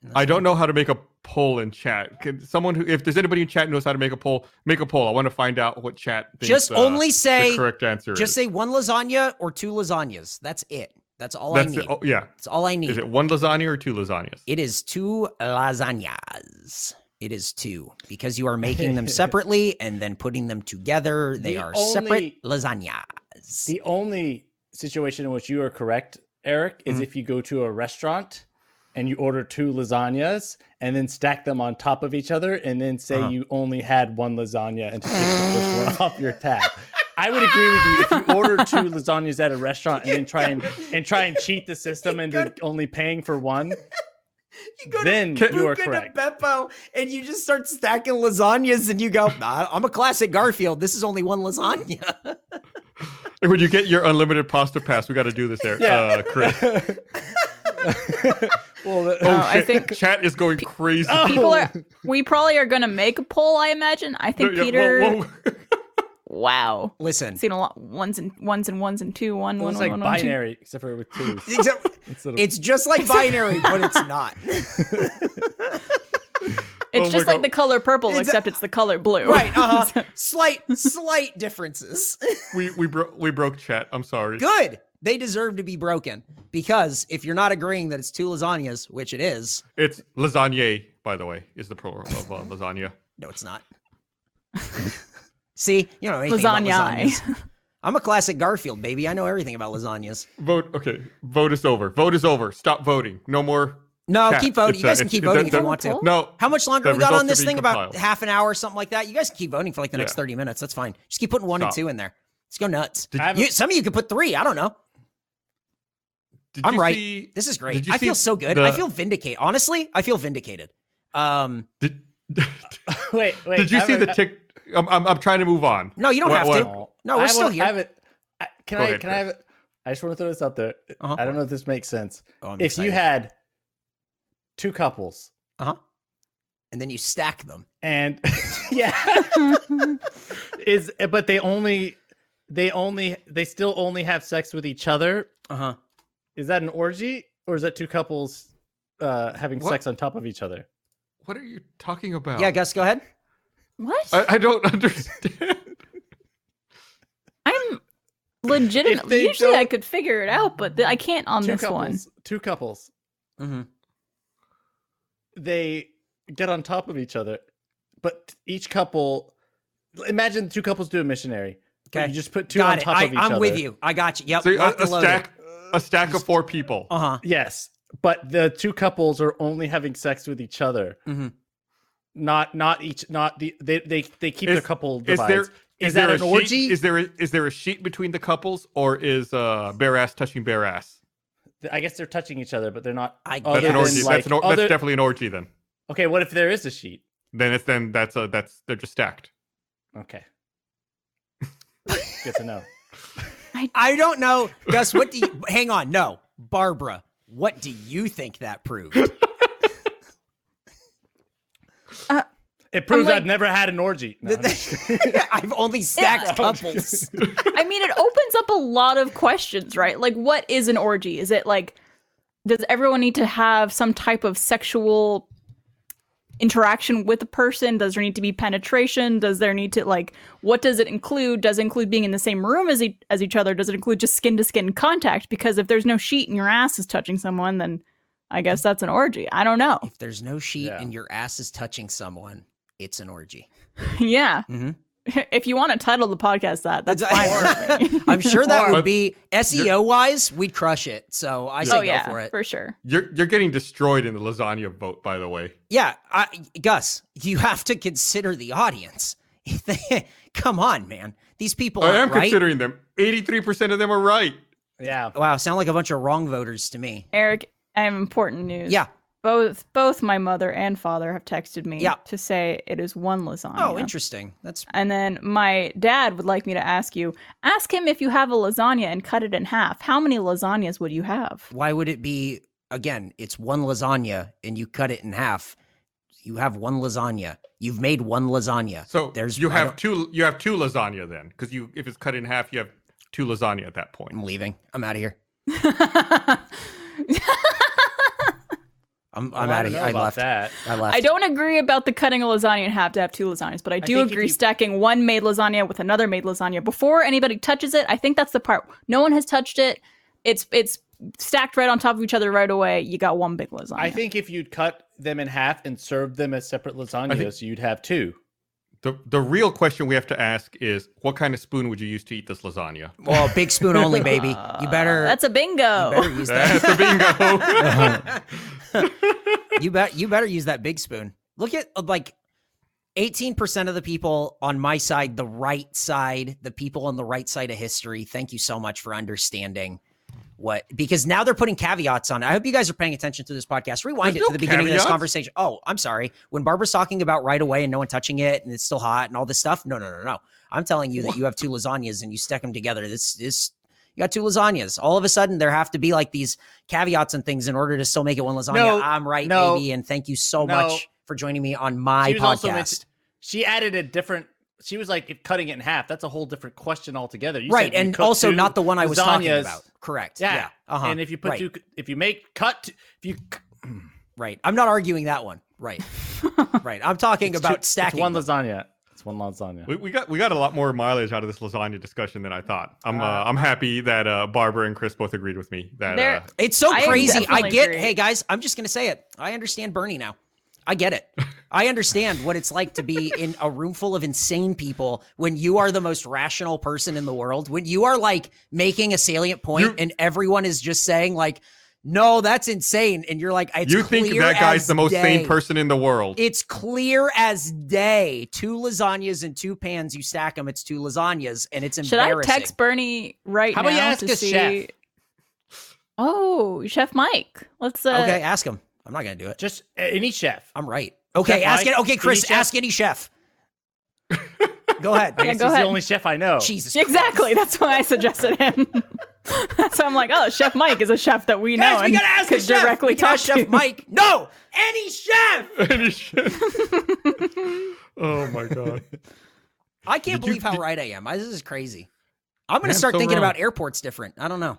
and I don't know how to make a poll in chat. Can someone who, if there's anybody in chat knows how to make a poll, make a poll. I want to find out what chat thinks. Just uh, only the say. correct answer. Just is. say one lasagna or two lasagnas. That's it. That's all That's I need. it. Oh, yeah. That's all I need. Is it one lasagna or two lasagnas? It is two lasagnas. It is two because you are making them separately and then putting them together. They The are separate only- lasagnas. The only situation in which you are correct, Eric, is Mhm. if you go to a restaurant and you order two lasagnas and then stack them on top of each other and then say Uh-huh. you only had one lasagna and to take the first one off your tab. I would agree with you if you order two lasagnas at a restaurant and then try and and try and cheat the system into only paying for one. You go Then Can- you are go correct. Beppo and you just start stacking lasagnas and you go, "Nah, I'm a classic Garfield. This is only one lasagna. When you get your unlimited pasta pass, we got to do this there, Yeah. uh, Chris. well, the- Oh, No, I think chat is going crazy. People are. We probably are going to make a poll. I imagine. I think Yeah, Peter. whoa, whoa. Wow. Listen, Seen a lot ones and ones and ones and two one it one was one like one, one, two. binary, except for with two. except- Instead of, it's just like binary, but it's not. It's Oh just like God. the color purple, Exa- except it's the color blue. right. Uh-huh. slight, slight differences. we we bro- we broke chat. I'm sorry. Good. They deserve to be broken because if you're not agreeing that it's two lasagnas, which it is, It's lasagne, by the way, is the plural of uh, lasagna. no, it's not. See, you know anything about lasagnas. I'm a classic Garfield baby. I know everything about lasagnas. Vote. Okay, vote is over. Vote is over. Stop voting. No more. No, Chat. keep voting. It's, You guys uh, can keep voting the- if you want to. No. How much longer we got on this being thing? About half an hour, or something like that. You guys can keep voting for like the next Yeah. 30 minutes. That's fine. Just keep putting one and two in there. Let's go nuts. Did I have You, a- some of you could put three. I don't know. Did I'm you right. see- This is great. I feel so good. I feel vindicated. Honestly, I feel vindicated. Um, Did, wait, wait. did you I see have the tick? I'm, I'm I'm trying to move on. no, you don't What- have what- to. No, we're have still one- here. I have it. I, can Go I? ahead, can I have it? I just want to throw this out there. Uh-huh. I don't know if this makes sense. Oh, I'm if you had two couples uh-huh. and then you stack them. and yeah, is but they only they only they still only have sex with each other. Uh-huh. Is that an orgy or is that two couples uh having What? sex on top of each other? What are you talking about? Yeah, Gus, go ahead. What? I, I don't understand. I'm legitimate. If they Usually I don't- could figure it out, but th- I can't on two this couples. one. Two couples. Mm-hmm. They get on top of each other, but each couple. Imagine two couples do a missionary. Okay. You just put two Got on it. top I, of each other. I'm with you. I got you. Yep. So a, a stack a stack of four people. Uh-huh. Yes, but the two couples are only having sex with each other. Mhm. Not not each not the they they, they keep Is- the couple Is divides. there Is is that an a orgy? Sheet, is there a, is there a sheet between the couples, or is uh bare ass touching bare ass? I guess they're touching each other, but they're not. I other That's an Yes. orgy. than, that's, an or, like, that's definitely an orgy. Then Okay, what if there is a sheet? then it's then that's a that's they're just stacked. Okay. Good to know. I don't know. Gus, what do you hang on? No. Barbara, what do you think that proved? Uh, it proves like- I've never had an orgy. No, I'm just kidding. I've only stacked Yeah. couples. I mean, it opens up a lot of questions, right? Like, what is an orgy? Is it like, does everyone need to have some type of sexual interaction with a person? Does there need to be penetration? Does there need to like, what does it include? Does it include being in the same room as, e- as each other? Does it include just skin to skin contact? Because if there's no sheet and your ass is touching someone, then I guess that's an orgy. I don't know. If there's no sheet Yeah. and your ass is touching someone, it's an orgy. yeah. Mhm. If you want to title the podcast that, that's fine. with me. I'm sure that would be SEO wise, we'd crush it. So I say oh go yeah, for it. for sure. You're you're getting destroyed in the lasagna vote, by the way. Yeah, I, Gus, you have to consider the audience. Come on, man. These people I aren't am right. considering them. Eighty three percent of them are right. yeah. wow, sound like a bunch of wrong voters to me. Eric, I have important news. Yeah. Both both my mother and father have texted me Yeah. to say it is one lasagna. Oh, interesting. That's And then my dad would like me to ask you, ask him if you have a lasagna and cut it in half. How many lasagnas would you have? why would it be again, it's one lasagna and you cut it in half. You have one lasagna. You've made one lasagna. So there's you have two you have two lasagna then, because you if it's cut in half, you have two lasagna at that point. I'm leaving. I'm out of here. I'm, Oh, I'm I out don't of here. I left. that. I left. I don't agree about the cutting a lasagna in half to have two lasagnas, but I do think if agree you- stacking one made lasagna with another made lasagna before anybody touches it. I think that's the part. No one has touched it. It's it's stacked right on top of each other right away. You got one big lasagna. I think if you'd cut them in half and served them as separate lasagnas, you'd have two. The the real question we have to ask is what kind of spoon would you use to eat this lasagna? Well, big spoon only, baby. You better. that's a bingo. you better use that. That's a bingo. you bet. You better use that big spoon. Look at uh, like. 18% of the people on my side, the right side, the people on the right side of history, thank you so much for understanding. what because now they're putting caveats on. it. I hope you guys are paying attention to this podcast. Rewind There's it to the beginning of this conversation. Oh, I'm sorry. When Barbara's talking about right away and no one touching it and it's still hot and all this stuff. No, no, no, no. I'm telling you that you have two lasagnas and you stack them together. This this you got two lasagnas. All of a sudden, there have to be like these caveats and things in order to still make it one lasagna. No, I'm right, no, baby, and thank you so no. much for joining me on my She meant podcast. to- she added a different. She was like cutting it in half. That's a whole different question altogether. You right, and also not the one I was talking about. Correct. Yeah, Yeah. Uh-huh. And if you put right. two, if you make cut, if you Right. I'm not arguing that one. Right. right. I'm talking it's about two- stacking. One lasagna. It's one lasagna. We, we got we got a lot more mileage out of this lasagna discussion than I thought. I'm uh, Ah. I'm happy that uh, Barbara and Chris both agreed with me that uh, It's so I crazy. I definitely get, agree. hey guys, I'm just going to say it. I understand Bernie now. I get it. I understand what it's like to be in a room full of insane people when you are the most rational person in the world. When you are like making a salient point You- and everyone is just saying like, "No, that's insane," and you're like, "It's you think that guy's the most day. sane person in the world. It's clear as day. Two lasagnas and two pans. You stack them. It's two lasagnas, and it's embarrassing. Should I text Bernie right How now about you ask to a see? chef? Oh, Chef Mike. Let's uh okay, ask him. I'm not going to do it. Just uh, any chef. I'm right. Okay, Chef ask Mike, it. Okay, Chris, any ask any chef. Go ahead. I Yeah, go he's ahead. the only chef I know. Jesus. Exactly. That's why I suggested him. so I'm like, oh, Chef Mike is a chef that we know Guys, we and gotta ask could the chef. directly we talk ask Chef to. Mike. No, any chef. Any chef. oh my god. I can't Did you- believe how did- right I am. I, this is crazy. I'm gonna Man, start so thinking wrong. about airports different. I don't know.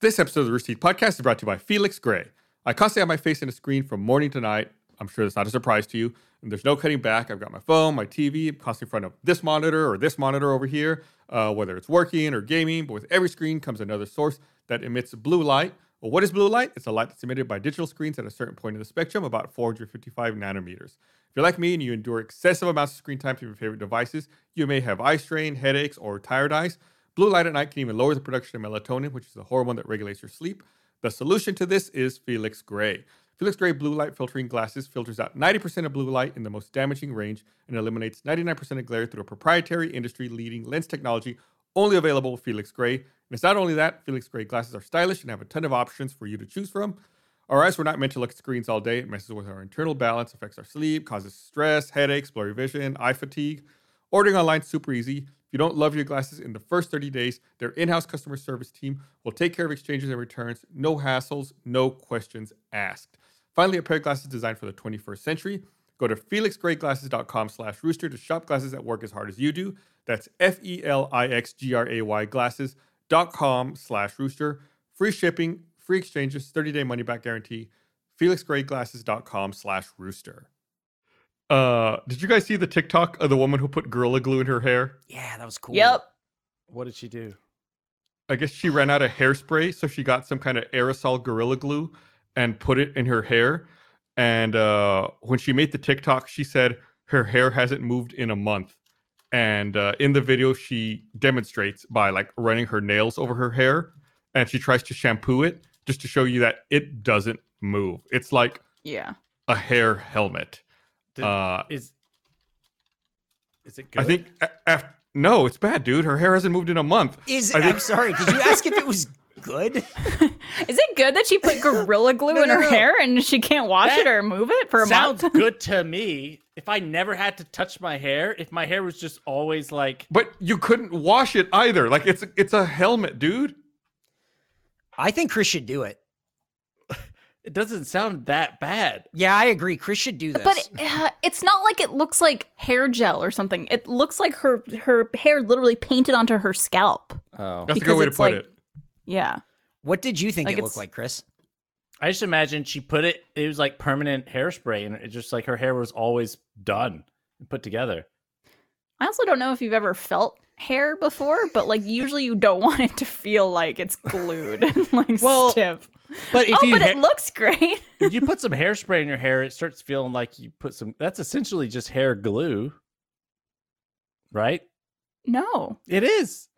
This episode of the Rooster Podcast is brought to you by Felix Gray. I constantly have my face in a screen from morning to night. I'm sure that's not a surprise to you. And there's no cutting back. I've got my phone, my TV, I'm constantly in front of this monitor or this monitor over here, uh, whether it's working or gaming. But with every screen comes another source that emits blue light. Well, what is blue light? It's a light that's emitted by digital screens at a certain point in the spectrum, about 455 nanometers. If you're like me and you endure excessive amounts of screen time from your favorite devices, you may have eye strain, headaches, or tired eyes. Blue light at night can even lower the production of melatonin, which is the hormone that regulates your sleep. The solution to this is Felix Gray. Felix Gray blue light filtering glasses filters out 90% of blue light in the most damaging range and eliminates 99% of glare through a proprietary industry leading lens technology only available with Felix Gray. And it's not only that, Felix Gray glasses are stylish and have a ton of options for you to choose from. Our eyes were not meant to look at screens all day. It messes with our internal balance, affects our sleep, causes stress, headaches, blurry vision, eye fatigue. Ordering online is super easy. If you don't love your glasses in the first 30 days, their in-house customer service team will take care of exchanges and returns. No hassles, no questions asked. Finally, a pair of glasses designed for the 21st century. Go to felixgrayglasses.com slash rooster to shop glasses that work as hard as you do. That's E F-E-L-I-X-G-R-A-Y glasses.com slash rooster. Free shipping, free exchanges, 30-day money-back guarantee. felixgrayglasses.com slash rooster. Uh, did you guys see the TikTok of the woman who put Gorilla Glue in her hair? Yeah, that was cool. Yep. What did she do? I guess she ran out of hairspray, so she got some kind of aerosol Gorilla Glue and put it in her hair. And uh, when she made the TikTok, she said her hair hasn't moved in a month. And uh, in the video, she demonstrates by like running her nails over her hair, and she tries to shampoo it just to show you that it doesn't move. It's like Yeah. a hair helmet. Did- Uh, Is is it good? I think a- af- no, it's bad, dude. Her hair hasn't moved in a month. Is I I'm sorry. Did you ask if it was good? Is it good that she put gorilla glue No, in no, her no. hair and she can't wash That it or move it for a sounds month? Sounds good to me. If I never had to touch my hair, if my hair was just always like But you couldn't wash it either. Like it's it's a helmet, dude. I think Chris should do it. it doesn't sound that bad. Yeah, I agree. Chris should do this. But uh, it's not like it looks like hair gel or something. It looks like her her hair literally painted onto her scalp. Oh. That's a good way to put like- it. Yeah. what did you think Like it looked like, Chris? I just imagine she put it it was like permanent hairspray and it just like her hair was always done and put together. I also don't know if you've ever felt hair before, but like usually you don't want it to feel like it's glued and like Well, stiff. But if oh, you but ha- it looks great. if you put some hairspray in your hair, it starts feeling like you put some that's essentially just hair glue. Right? No. It is.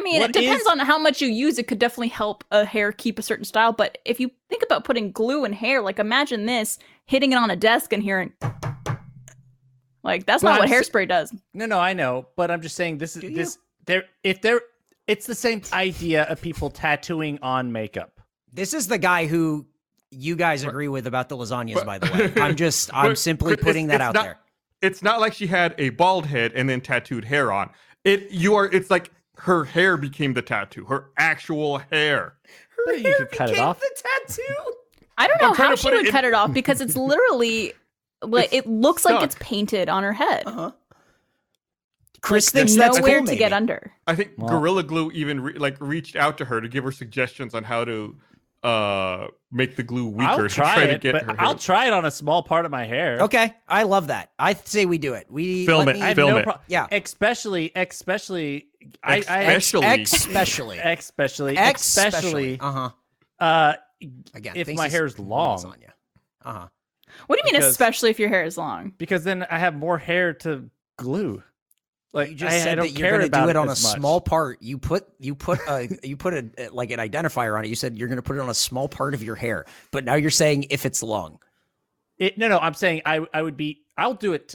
I mean, What it depends is- on how much you use. It could definitely help a hair keep a certain style. But if you think about putting glue in hair, like imagine this hitting it on a desk and hearing, like that's But not what I'm s- hairspray does. No, no, I know, but I'm just saying this is this there if there It's the same idea of people tattooing on makeup. This is the guy who you guys agree with about the lasagnas, But- by the way. I'm just, I'm But simply putting that out not- there. It's not like she had a bald head and then tattooed hair on. It you are. It's like her hair became the tattoo. Her actual hair. Her you could cut it off. The tattoo. I don't know how she put it would in- cut it off because it's literally like It's it looks like it's painted on her head. Uh-huh. Chris Like, thinks there's that's nowhere cool, to maybe. get under. I think Wow. Gorilla Glue even re- like reached out to her to give her suggestions on how to uh make the glue weaker I'll to try, try it, to get but her. I'll hair- try it on a small part of my hair. Okay, I love that. I say we do it. We Film it, me- I have Film no it. pro- Yeah. especially, especially, I, I Especially. especially, especially, especially. especially, Uh huh. uh, Again, if my hair is long. lasagna. Uh huh. What do you mean, Because- especially if your hair is long? because then I have more hair to glue. Like You just I, said I don't that you're going to do it on a much. small part. You put you put a you put a like an identifier on it. You said you're going to put it on a small part of your hair, but now you're saying if it's long. It, no, no, I'm saying I, I would be. I'll do it.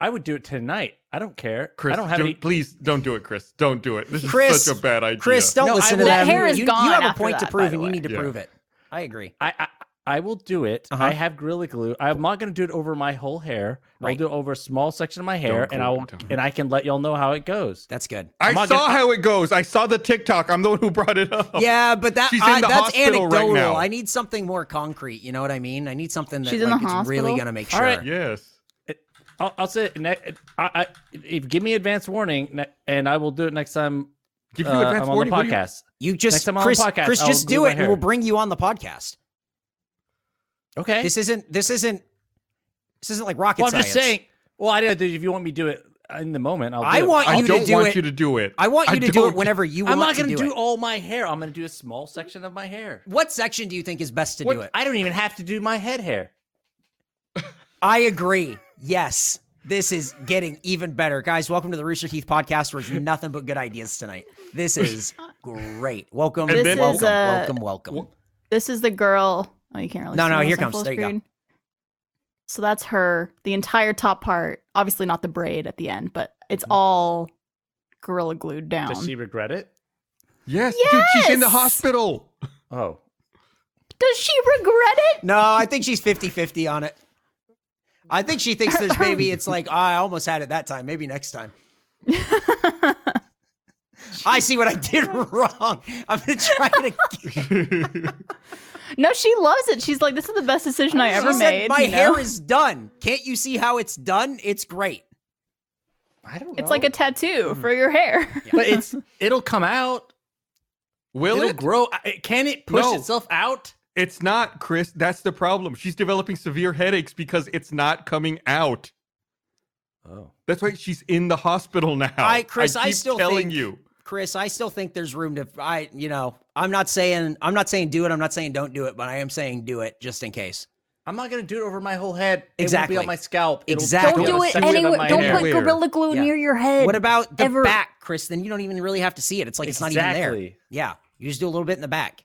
I would do it tonight. I don't care. Chris, I don't have don't- any. please don't do it, Chris. Don't do it. This Chris, is such a bad idea. Chris, don't No, listen I to them. That hair is you, gone You have a point to that, by prove, the and you need to Yeah. prove it. I agree. I, I I will do it. Uh-huh. I have Gorilla Glue. I'm not going to do it over my whole hair. Right. I'll do it over a small section of my hair, and I'll and I can let y'all know how it goes. That's good. I I'm not saw gonna- how it goes. I saw the TikTok. I'm the one who brought it up. Yeah, but that She's in I- the that's hospital right anecdotal. now. I need something more concrete. You know what I mean? I need something that like, it's really going to make sure. right. Yes. I'll, I'll say it. Ne- I, I, if give me advance warning, ne- and I will do it next time. Give you uh, advance I'm on warning. the What do you- podcast. You Next just time on the Chris, podcast, Chris, just do it, and we'll bring you on the podcast. Okay. This isn't. This isn't. This isn't like rocket science. well, I'm science. just saying. Well, I did. If you want me to do it in the moment, I'll. Do I it. want I you to don't do want it- you to do it. I want you to do it whenever you want to do it. I'm not going to to do do all my hair. I'm going to do a small section of my hair. What section do you think is best to What- do it? I don't even have to do my head hair. I agree. Yes. This is getting even better. Guys, welcome to the Rooster Teeth podcast where it's nothing but good ideas tonight. This is great. Welcome, This welcome, is, uh, welcome, welcome. This is the girl. Oh, you can't really. No, see no, this here comes. full There you go. So that's her. The entire top part. Obviously, not the braid at the end, but it's Mm-hmm. all gorilla glued down. Does she regret it? Yes, dude, she's in the hospital. Oh. Does she regret it? No, I think she's 50 50 on it. I think she thinks there's maybe it's like, "Ah, I almost had it that time. Maybe next time. I see what I did wrong. I'm going to try to. No, she loves it. She's like, this is the best decision I ever she said, made. My you know? hair is done. Can't you see how it's done? It's great. I don't know. It's like a tattoo mm. for your hair. but it's it'll come out. Will it'll it? grow. Can it push No. itself out? It's not, Chris. That's the problem. She's developing severe headaches because it's not coming out. Oh. That's why she's in the hospital now. I- Chris, I keep still telling think- you. Chris, I still think there's room to I you know, I'm not saying I'm not saying do it, I'm not saying don't do it, but I am saying do it just in case. I'm not gonna do it over my whole head. Exactly. It won't be on my scalp. It'll Exactly. Don't do it anywhere. Don't hair. put gorilla glue Yeah. near your head. What about the ever- back, Chris? Then you don't even really have to see it. It's like it's not even there. Yeah. You just do a little bit in the back.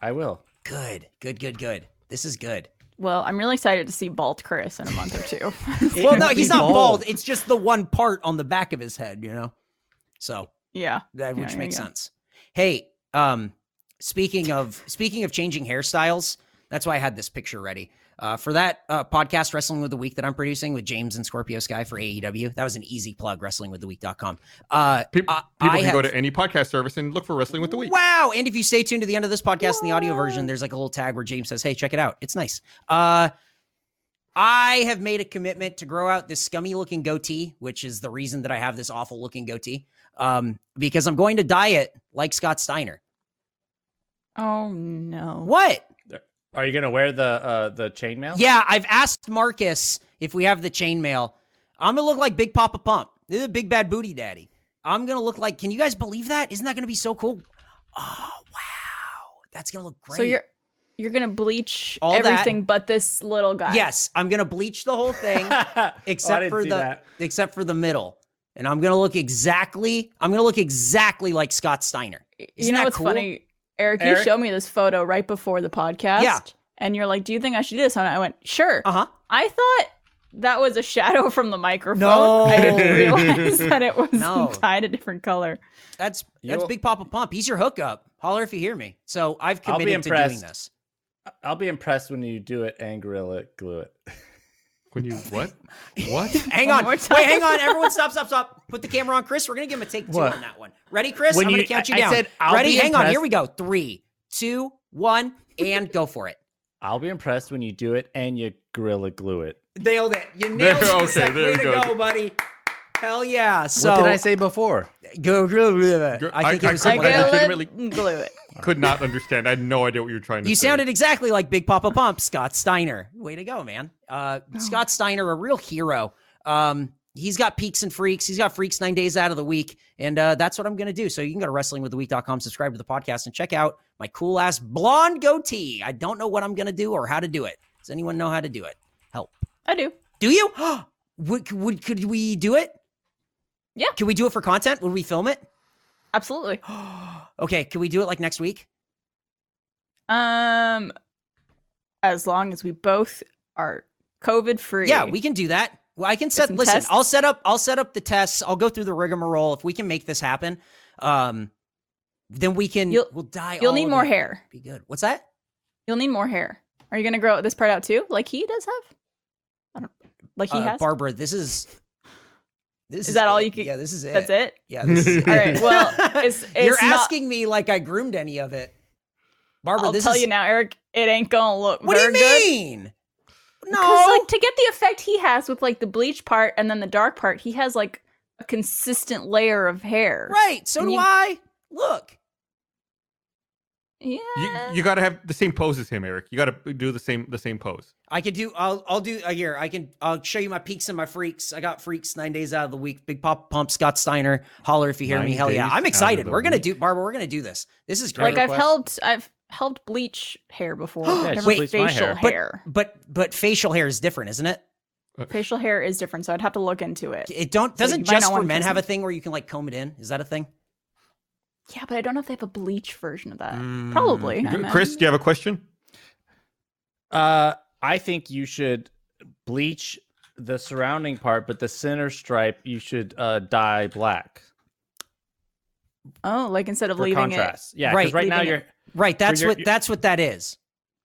I will. Good. Good, good, good. This is good. Well, I'm really excited to see bald Chris in a month or two. Well, no, he's not bald. bald. It's just the one part on the back of his head, you know? So yeah. that Yeah, which there makes you go. sense. Hey, um, speaking of speaking of changing hairstyles, that's why I had this picture ready. Uh, for that uh, podcast, Wrestling with the Week, that I'm producing with James and Scorpio Sky for AEW. That was an easy plug, wrestlingwiththeweek.com. Uh, Pe- I- people I can go to any podcast service and look for Wrestling with the Week. Wow. And if you stay tuned to the end of this podcast in the audio version, there's like a little tag where James says, Hey, check it out. It's nice. Uh I have made a commitment to grow out this scummy looking goatee, which is the reason that I have this awful looking goatee. Um, because I'm going to dye it like Scott Steiner. Oh no. What? Are you gonna wear the uh the chainmail? Yeah, I've asked Marcus if we have the chainmail. I'm gonna look like Big Papa Pump. This is a big bad booty daddy. I'm gonna look like. Can you guys believe that? Isn't that gonna be so cool? Oh wow, that's gonna look great. So you're you're gonna bleach All that- everything but this little guy. yes, I'm gonna bleach the whole thing Oh, except didn't for the that. except for the middle, and I'm gonna look exactly. I'm gonna look exactly like Scott Steiner. you Isn't know that what's cool? funny, Eric? You showed me this photo right before the podcast. Yeah. And you're like, "Do you think I should do this?" And I went, "Sure." Uh huh. I thought that was a shadow from the microphone. No. I didn't realize that it was No. dyed a different color. That's that's You'll- Big Papa Pump. He's your hookup. Holler if you hear me. So I've I'll be committed to doing this. I'll be impressed when you do it and gorilla glue it. When you what? What? Hang on. Wait, hang on. Everyone stop, stop, stop. Put the camera on Chris. We're gonna give him a take two What? on that one. Ready, Chris? When I'm gonna count you I- I down. I'll Ready? be Hang on. Here we go. Three, two, one, and go for it. I'll be impressed when you do it and you gorilla glue it. Nailed it. You There- nailed it. okay, Seth. there Way we to go. go, buddy. Hell yeah. So what did I say before? Go, go, go. Go- I think I- it was I- something I like that. legitimately- glue it. Could not understand. I had no idea what you were trying to You say. sounded exactly like Big Papa Pump, Scott Steiner. Way to go, man. Uh, Scott Steiner, a real hero. Um, he's got peaks and freaks. He's got freaks nine days out of the week. And uh, that's what I'm going to do. So you can go to wrestlingwiththeweek.com, subscribe to the podcast, and check out my cool ass blonde goatee. I don't know what I'm going to do or how to do it. Does anyone know how to do it? Help. I do. Do you? would, would, could we do it? Yeah. Can we do it for content? Would we film it? Absolutely. okay. Can we do it like next week? Um, as long as we both are COVID free. Yeah, we can do that. Well, I can set. Listen, tests? I'll set up. I'll set up the tests. I'll go through the rigmarole. If we can make this happen, um, then we can. You'll- we'll die. You'll need more it. hair. Be good. What's that? You'll need more hair. Are you gonna grow this part out too, like he does have? I don't. Like he Uh, has. Barbara, this is. This Is that all it. you could- Yeah, this is it. That's it. Yeah. This is it. All right. Well, it's, it's You're not- asking me like I groomed any of it. Barbara, I'll this tell is. you now, Eric. It ain't gonna look what do you very good. mean? No. Because like to get the effect he has with like the bleach part and then the dark part, he has like a consistent layer of hair. right. So And do you- I. Look. Yeah. You, you got to have the same pose as him, Eric. You got to do the same the same pose. I could do. I'll. I'll do. Uh, here, I can. I'll show you my peaks and my freaks. I got freaks nine days out of the week. Big Poppa Pump, Scott Steiner. Holler if you hear me. Hell yeah! I'm excited. We're gonna week. do, Barbara. We're gonna do this. This is great. like I've request? helped I've helped bleach hair before. Yeah, Never she bleached my facial hair. But- hair. but but facial hair is different, isn't it? facial hair is different, so I'd have to look into it. It don't doesn't you might just for want men have a thing where you can like comb it in. Is that a thing? Yeah, but I don't know if they have a bleach version of that. Mm. Probably. I G- imagine. Chris, do you have a question? Uh, I think you should bleach the surrounding part, but the center stripe you should uh, dye black Oh, like instead of for leaving contrast. Yeah, Right, because right now you're it- Right. That's your- what that's what that is.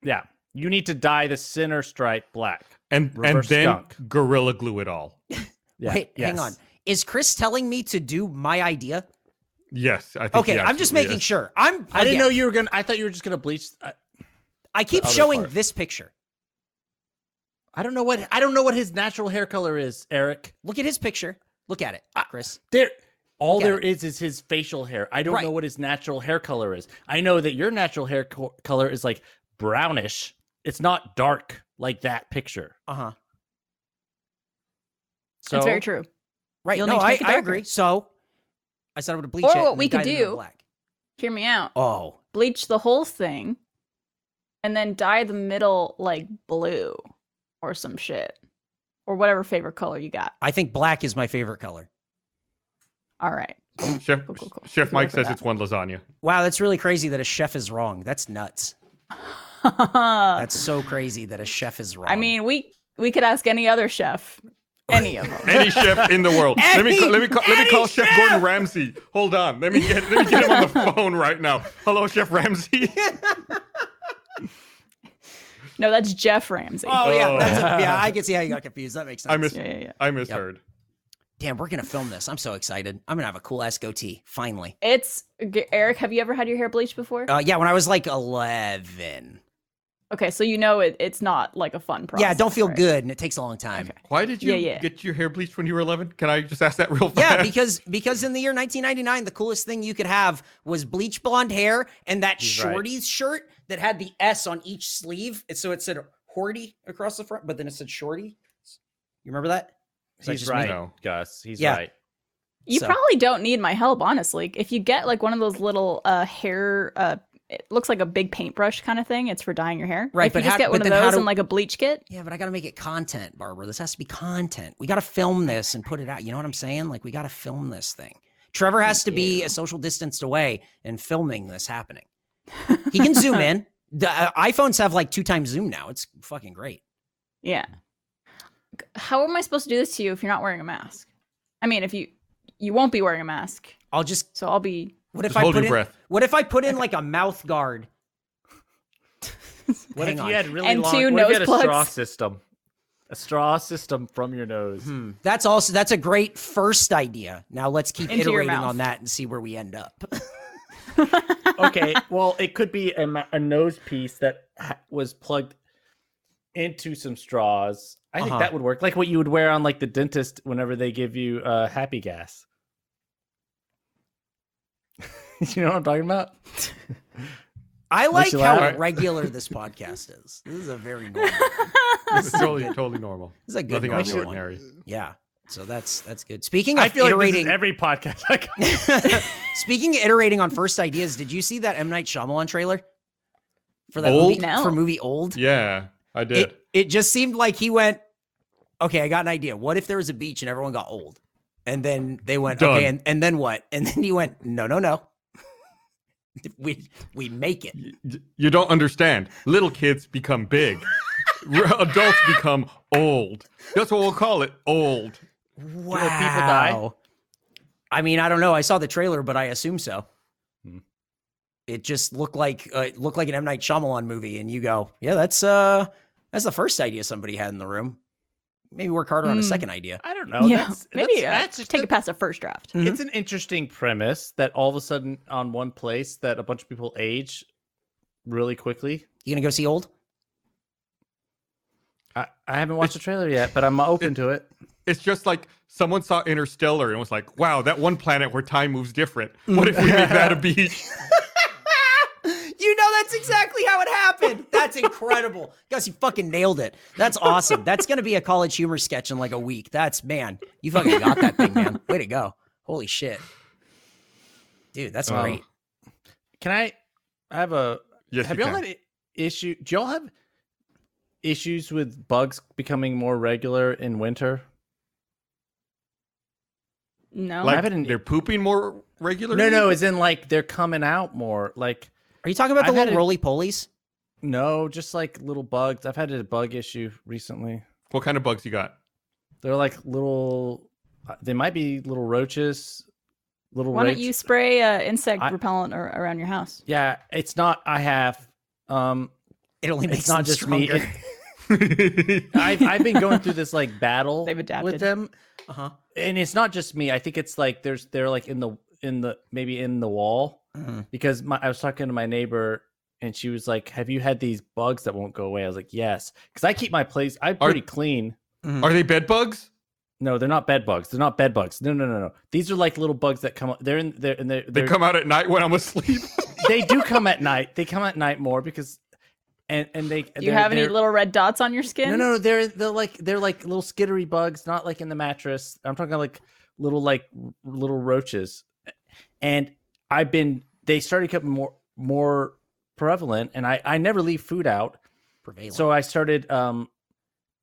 yeah. You need to dye the center stripe black. And and then skunk. gorilla glue it all. Yeah. Wait, hang on. Is Chris telling me to do my idea? Yes, I think. Okay, I'm just making is. sure. I'm. I didn't again, know you were gonna. I thought you were just gonna bleach. I, I keep showing part. this picture. I don't know what. I don't know what his natural hair color is, Eric. Look at his picture. Look at it, I- Chris. There, all Look at there it. is is his facial hair. I don't Right. know what his natural hair color is. I know that your natural hair co- color is like brownish. It's not dark like that picture. Uh huh. So it's very true. Right. You'll no, need to I, make it I agree. So I said I would bleach Or it. what we could dyed it in do- Black. Hear me out. Oh, Bleach the whole thing and then dye the middle like blue or some shit. Or whatever favorite color you got. I think black is my favorite color. All right. Chef Cool, cool, cool. Chef Mike says that. it's one lasagna. Wow, that's really crazy that a chef is wrong. That's nuts. That's so crazy that a chef is wrong. I mean, we we could ask any other chef, any of them. Any chef in the world. let me let me ca- let me call Chef chef! Gordon Ramsay. Hold on. Let me get let me get him on the phone right now. Hello, Chef Ramsay. No, that's Jeff Ramsey. oh yeah, Oh. that's a, yeah. I can see how you got confused. That makes sense. I mis Yeah, yeah, yeah. I misheard. Damn, we're gonna film this. I'm so excited. I'm gonna have a cool ass goatee finally. It's Eric. Have you ever had your hair bleached before? Uh, yeah, when I was like 11. Okay, so you know it, it's not like a fun process. yeah, don't feel right? good, and it takes a long time. Okay. Why did you Yeah, yeah. get your hair bleached when you were 11? Can I just ask that real fast? Yeah, because because in the year 1999, the coolest thing you could have was bleach blonde hair and that He's right. shorties shirt that had the S on each sleeve. So it said Horty across the front, but then it said Shorty. You remember that he's just right, No. Gus. He's Yeah. right. You So- probably don't need my help, honestly. If you get like one of those little uh hair, uh, it looks like a big paintbrush kind of thing. It's for dyeing your hair. Right, If but you just how- get one of those do- and like a bleach kit. Yeah, but I got to make it content, Barbara. This has to be content. We got to film this and put it out. You know what I'm saying? Like, we got to film this thing. Trevor has to be a social distanced away and filming this happening. He can zoom in. The uh, iPhones have like two times zoom now. It's fucking great. Yeah. how am I supposed to do this to you if you're not wearing a mask? I mean, if you you won't be wearing a mask, I'll just. so I'll be. What if Just I hold put your in? breath. What if I put in like a mouth guard? What Hang if on. you had really And long? two what if you nose had a straw plugs. system? A straw system from your nose. Hmm. That's also that's a great first idea. Now let's keep Into your iterating mouth. on that and see where we end up. okay, well, it could be a, ma- a nose piece that ha- was plugged into some straws. I think Uh-huh. that would work, like what you would wear on like the dentist whenever they give you uh, happy gas. you know what I'm talking about? I like how laugh? regular this podcast is. This is a very normal. This is totally, totally normal. This is a good Nothing out of the normal one. ordinary. Yeah. So that's that's good. Speaking of I feel like this iterating, is every podcast. I speaking of iterating on first ideas, did you see that M Night Shyamalan trailer for that Old? movie? No. For movie Old? Yeah, I did. It it just seemed like he went, okay, I got an idea. What if there was a beach and everyone got old? And then they went, Done. okay, and, and then what? And then he went, no, no, no. we we make it. You don't understand. Little kids become big. Adults become old. That's what we'll call it. Old. Wow. people die? I mean, I don't know. I saw the trailer, but I assume so. Hmm. It just looked like uh, it looked like an M Night Shyamalan movie, and you go, yeah, that's uh, that's the first idea somebody had in the room. Maybe work harder on a Hmm. second idea. I don't know. yeah, That's, maybe that's, uh, that's just take it past a first draft. Mhm. It's an interesting premise that all of a sudden on one place that a bunch of people age really quickly. You gonna go see Old? I, I haven't watched the trailer yet, but I'm open to it. It's just like someone saw Interstellar and was like, wow, that one planet where time moves different. What if we make that a beach? You know that's exactly how it happened. That's incredible. Gus, you fucking nailed it. That's awesome. That's gonna be a college humor sketch in like a week. That's man, you fucking got that thing, man. Way to go. Holy shit. Dude, that's Um, great. Can I? I have a. Yes, have you y'all can. had i- issue? Do y'all have issues with bugs becoming more regular in winter? No, Like haven't- they're pooping more regularly? No, no, as in like they're coming out more. Like Are you talking about the I've little roly polies? no, just like little bugs. I've had a bug issue recently. What kind of bugs you got? They're like little. uh, They might be little roaches. Little. why don't rakes. you spray uh, insect I- repellent ar- around your house? Yeah, it's not. I have. Um, It only makes it's not just stronger. me. I've I've been going through this like battle They've adapted. with them, Uh-huh. and it's not just me. I think it's like there's they're like in the in the maybe in the wall Mhm. because my I was talking to my neighbor and she was like, "Have you had these bugs that won't go away?" I was like, "Yes," because I keep my place. I'm Are- pretty clean. Are they bed bugs? No, they're not bed bugs. They're not bed bugs. No, no, no, no. These are like little bugs that come. They're in. They're in. They're, They they're- come out at night when I'm asleep. They do come at night. They come at night more because, and and they. Do you have any little red dots on your skin? No, no, they're they're like they're like little skittery bugs, not like in the mattress. I'm talking like little like little roaches, and I've been they started becoming more more prevalent, and I I never leave food out, Prevalent. so I started um,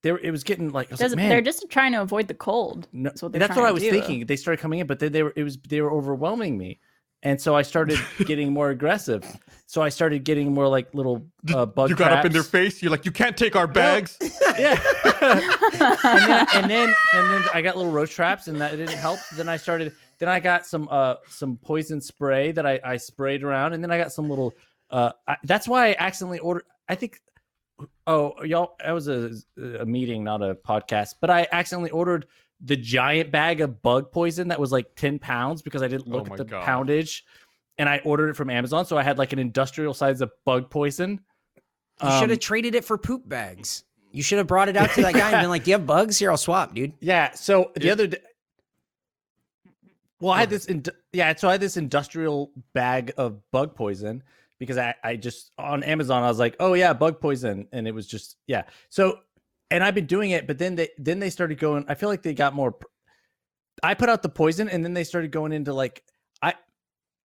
there it was getting like was like, man, they're just trying to avoid the cold. no, That's what that's what I was do. thinking. They started coming in, but then they were it was they were overwhelming me, and so I started getting more aggressive. So I started getting more like little uh, bug. you got up in their face. You're like, you can't take our bags. Yeah. and, then, and then and then I got little roach traps, and that didn't help. Then I started. Then I got some uh some poison spray that I I sprayed around, and then I got some little. Uh, I, that's why I accidentally ordered. I think. Oh, y'all! That was a a meeting, not a podcast. But I accidentally ordered the giant bag of bug poison that was like ten pounds because I didn't Oh look my at the God. poundage, and I ordered it from Amazon. So I had like an industrial size of bug poison. you should Um, have traded it for poop bags. You should have brought it out to that guy and been like, "Do you have bugs? Here, I'll swap, dude." Yeah. So the Yeah. other day, well, I had this, ind- yeah. So I had this industrial bag of bug poison because I, I just on Amazon I was like, oh yeah, bug poison, and it was just yeah. So, and I've been doing it, but then they then they started going. I feel like they got more. I put out the poison, and then they started going into like I.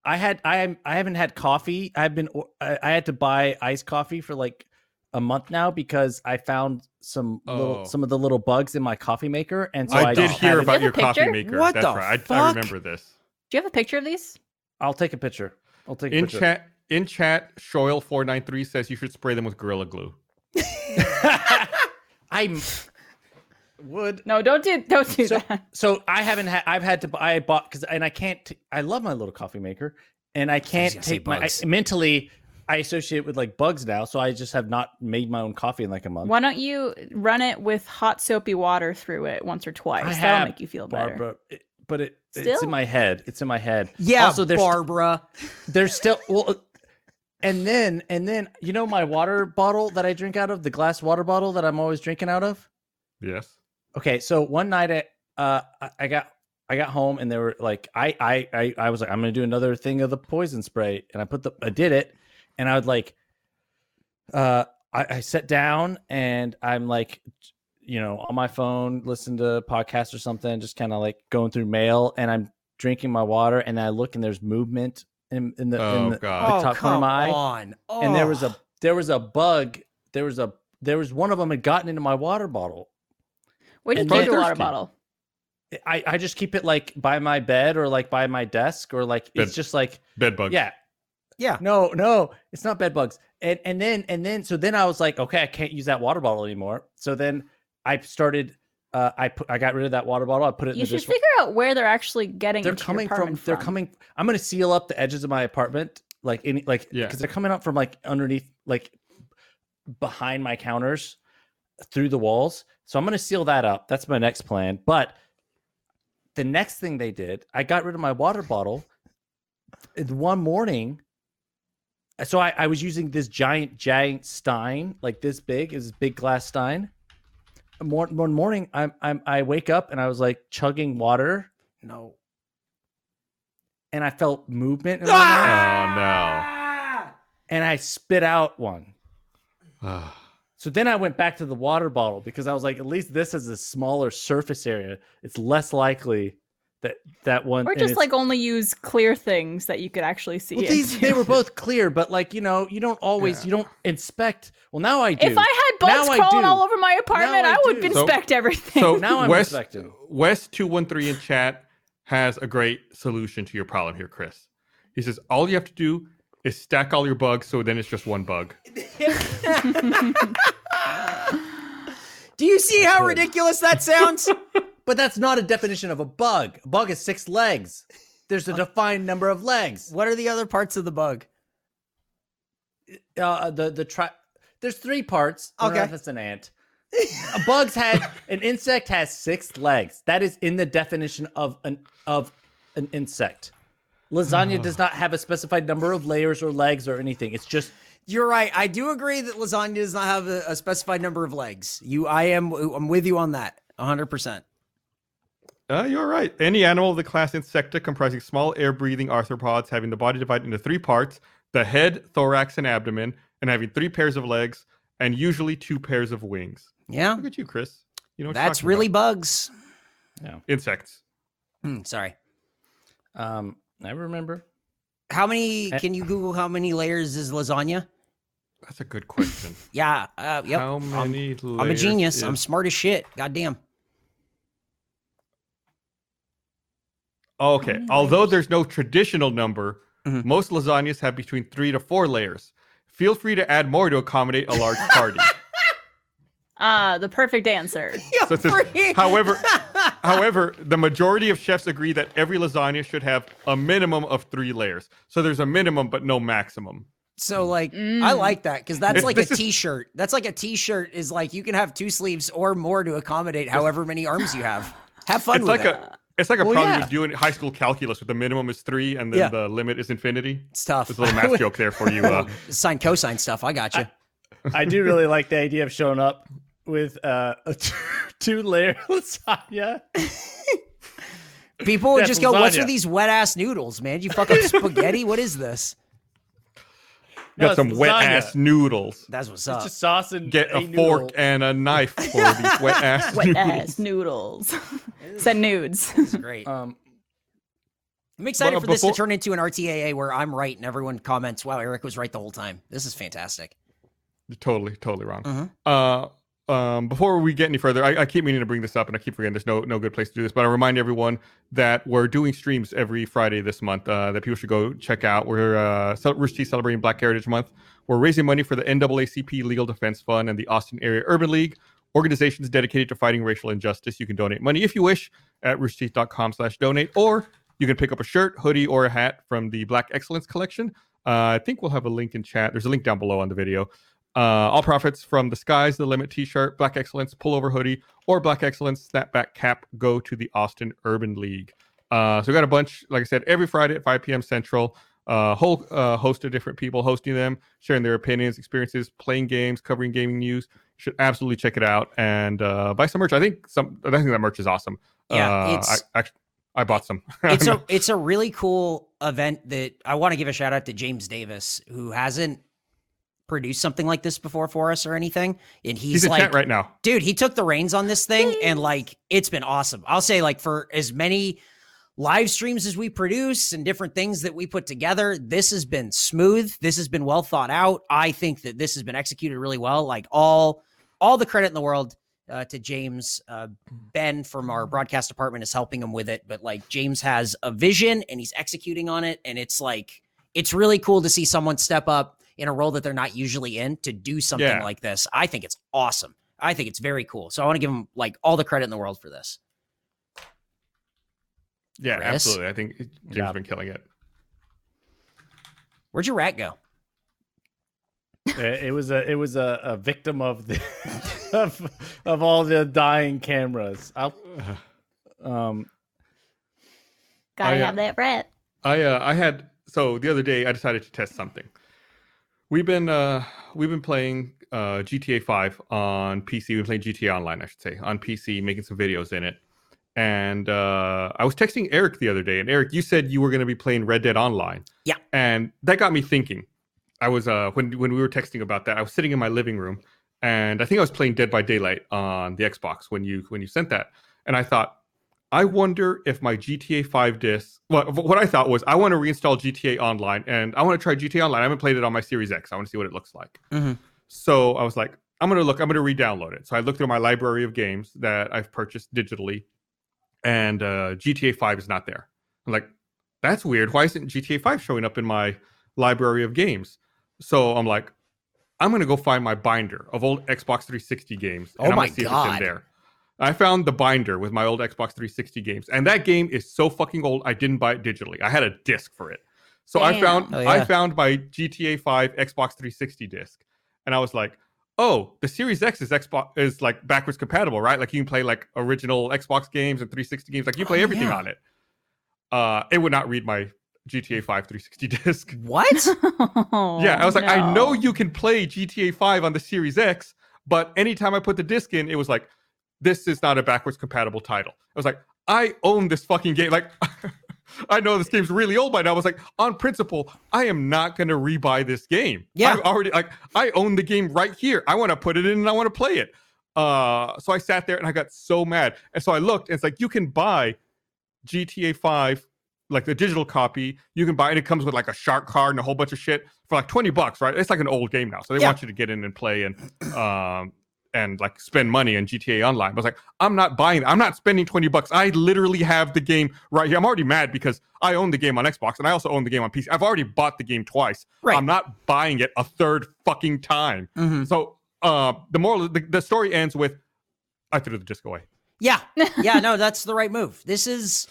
I had I am I haven't had coffee. I've been I, I had to buy iced coffee for like a month now because I found some little Oh. some of the little bugs in my coffee maker, and so I, I, did hear about have a your coffee maker. What That's the right. I, I remember this. Do you have a picture of these? I'll take a picture. I'll take a In picture. chat, in chat, Shoyle493 says you should spray them with Gorilla Glue. I'm would. No, don't do don't do So, that. so I haven't had. I've had to. bu- I bought because and I can't. t- I love my little coffee maker, and I can't gonna take my I, mentally. I associate with like bugs now, so I just have not made my own coffee in like a month. Why don't you run it with hot soapy water through it once or twice? I That'll have, make you feel better. Barbara, it- but it it's in my head. It's in my head. Yeah, Also, there's Barbara. there's still well, and then and then you know my water bottle that I drink out of the glass water bottle that I'm always drinking out of. Yes. Okay, so one night I uh I- I got I got home and they were like I I I, I was like I'm gonna do another thing of the poison spray and I put the I did it and I would like uh I, I sat down and I'm like you know on my phone listen to podcasts or something just kind of like going through mail and I'm drinking my water and I look and there's movement in, in the, Oh, in the, God. the oh, top corner of come my eye on. and there was Oh. a there was a bug there was a there was one of them had gotten into my water bottle What do you and do then- water bottle? I, I just keep it like by my bed or like by my desk or like it's just like Bed bugs. yeah Yeah. no no it's not bed bugs and and then and then so then I was like okay I can't use that water bottle anymore so then I started uh I put I got rid of that water bottle I put it in You the should dishwasher figure out where they're actually getting. they're into your coming from they're coming I'm gonna seal up the edges of my apartment like any like Yeah. because they're coming up from like underneath like behind my counters through the walls so I'm gonna seal that up that's my next plan but the next thing they did I got rid of my water bottle one morning so I, I was using this giant giant stein like this big is this big glass stein Mor- one morning I'm, I'm I wake up and I was like chugging water No. and I felt movement in my Oh no. and I spit out one. Ah. So then I went back to the water bottle because I was like, at least this has a smaller surface area. It's less likely that that one. Or just like only use clear things that you could actually see. well, these they were both clear, but like you know, you don't always Yeah. you don't inspect. Well, now I do. If I had bugs Now crawling all over my apartment, I I, would do. So- inspect everything. So Now I'm West inspecting. West two one three in chat has a great solution to your problem here, Chris. He says all you have to do is stack all your bugs, so then it's just one bug. Do you see how Good. ridiculous that sounds? But that's not a definition of a bug. A bug has six legs. There's a defined number of legs. what are the other parts of the bug? uh, the the tri- there's three parts. I don't know Okay. if it's an ant. a bug's had an insect has six legs. That is in the definition of an of an insect. Lasagna does not have a specified number of layers or legs or anything. It's just You're right. I do agree that lasagna does not have a, a specified number of legs. You, I am, I'm with you on that, 100. percent Uh, you're right. Any animal of the class Insecta comprising small air-breathing arthropods having the body divided into three parts: the head, thorax, and abdomen, and having three pairs of legs and usually two pairs of wings. Yeah, Look at you, Chris. You know what that's really about. bugs. insects. Hmm, sorry. um I remember. How many? Eh. Can you Google how many layers is lasagna? That's a good question. Yeah. Uh, yep. How I'm- many? I'm, a layers genius. I'm smart as shit. Goddamn. Oh, okay. many Although there's no traditional number, Mhm. most lasagnas have between three to four layers. Feel free to add more to accommodate a large party. Ah, the perfect answer. So says, however, however, the majority of chefs agree that every lasagna should have a minimum of three layers. So there's a minimum, but no maximum. So like I Mm. like that because that's It's- like a this is- t-shirt. That's like a t-shirt is like you can have two sleeves or more to accommodate however many arms you have. Have fun It's with like it. a it's like a Well, problem yeah. you do in high school calculus, with the minimum is three and then Yeah. the limit is infinity. it's tough. There's a little math joke there for you. Uh, Sine cosine stuff. I got you. I do really like the idea of showing up with uh, a two layer lasagna. People would Yeah, just go, "What's lasagna. with these wet ass noodles, man? You fuck up spaghetti? What is this?" No, got it's some wet ass noodles. That's what's It's up. just sauce and Get a, noodle. fork and a knife for these wet ass Wet noodles. ass noodles. Send nudes. It's great. Um, I'm excited but for this to turn into an RTAA where I'm right and everyone comments, "Wow, Eric was right the whole time." This is fantastic. You're totally, totally wrong. Mhm. Uh, um, before we get any further, I, I keep meaning to bring this up, and I keep forgetting. There's no no good place to do this, but I remind everyone that we're doing streams every Friday this month. Uh, that people should go check out. We're uh, Rooster Teeth celebrating Black Heritage Month. We're raising money for the NAACP Legal Defense Fund and the Austin Area Urban League. organizations dedicated to fighting racial injustice. You can donate money if you wish at roosterteeth.com slash donate, or you can pick up a shirt, hoodie, or a hat from the Black Excellence Collection. Uh, I think we'll have a link in chat. There's a link down below on the video. Uh, all profits from the Sky's the Limit t-shirt, Black Excellence pullover hoodie, or Black Excellence snapback cap go to the Austin Urban League. Uh, so we got a bunch, like I said, every Friday at 5 p.m. Central. Uh, whole uh, host of different people hosting them, sharing their opinions, experiences, playing games, covering gaming news. You should absolutely check it out and uh, buy some merch. I think some. I think that merch is awesome. Yeah, uh, it's- I, actually, I bought some. it's a it's a really cool event that I want to give a shout out to James Davis who hasn't produced something like this before for us or anything. And he's, He's like right now. dude he took the reins on this thing and like it's been awesome. I'll say like for as many live streams as we produce and different things that we put together this has been smooth. This has been well thought out. I think that this has been executed really well. Like all all the credit in the world uh, to james uh, ben from our broadcast department is helping him with it. But like james has a vision and he's executing on it. And it's like it's really cool to see someone step up in a role that they're not usually in to do something Yeah. like this i think it's awesome I think it's very cool. So I want to give him like all the credit in the world for this. Yeah, Chris? absolutely. I think James Yeah. has been killing it. Where'd your rat go? It was a it was a, a victim of the of, of all the dying cameras. I'll, um, Gotta I, uh, have that rat. I uh, I had so the other day I decided to test something. We've been uh we've been playing uh GTA 5 on PC. We've been playing GTA Online, I should say, on PC, making some videos in it. And uh I was texting Eric the other day, and Eric, you said you were going to be playing Red Dead Online. Yeah. And that got me thinking. I was uh when when we were texting about that, I was sitting in my living room, and I think I was playing Dead by Daylight on the Xbox when you when you sent that, and I thought, I wonder if my GTA 5 disc. Well, what I thought was I want to reinstall GTA Online and I want to try GTA Online. I haven't played it on my Series X. I want to see what it looks like. Mhm. So I was like, I'm gonna look. I'm gonna re-download it. So I looked through my library of games that I've purchased digitally, and uh, GTA 5 is not there. I'm like, that's weird. Why isn't GTA 5 showing up in my library of games? So I'm like, I'm gonna go find my binder of old Xbox 360 games. Oh and I'm my gonna see if it's God. in there. I found the binder with my old Xbox 360 games, and that game is so fucking old. I didn't buy it digitally. I had a disc for it. So I found Oh, yeah. I found my GTA 5 Xbox 360 disc, and I was like, "Oh, the Series X is Xbox is like backwards compatible, right? Like you can play like original Xbox games and 360 games. Like you play Oh, everything yeah. on it." Uh, it would not read my GTA 5 360 disc. What? yeah, I was like, I know Oh, you can play GTA 5 on the Series X, but anytime I put the disc in, it was like, this is not a backwards compatible title. I was like, I own this fucking game. Like, I know this game's really old by now. I was like, on principle, I am not going to rebuy this game. Yeah. I've already, like, I own the game right here. I want to put it in and I want to play it. Uh, so I sat there and I got so mad. And so I looked and it's like, you can buy GTA 5 like the digital copy, you can buy it. It comes with like a shark card and a whole bunch of shit for like 20 bucks, right? It's like an old game now. So they Yeah. want you to get in and play and um and like spend money on GTA Online. I was like, I'm not buying. I'm not spending 20 bucks. I literally have the game right here. I'm already mad because I own the game on Xbox and I also own the game on PC. I've already bought the game twice. Right. I'm not buying it a third fucking time. Mhm. So uh the moral the, the story ends with I threw the disc away. Yeah. Yeah, no, that's the right move. This is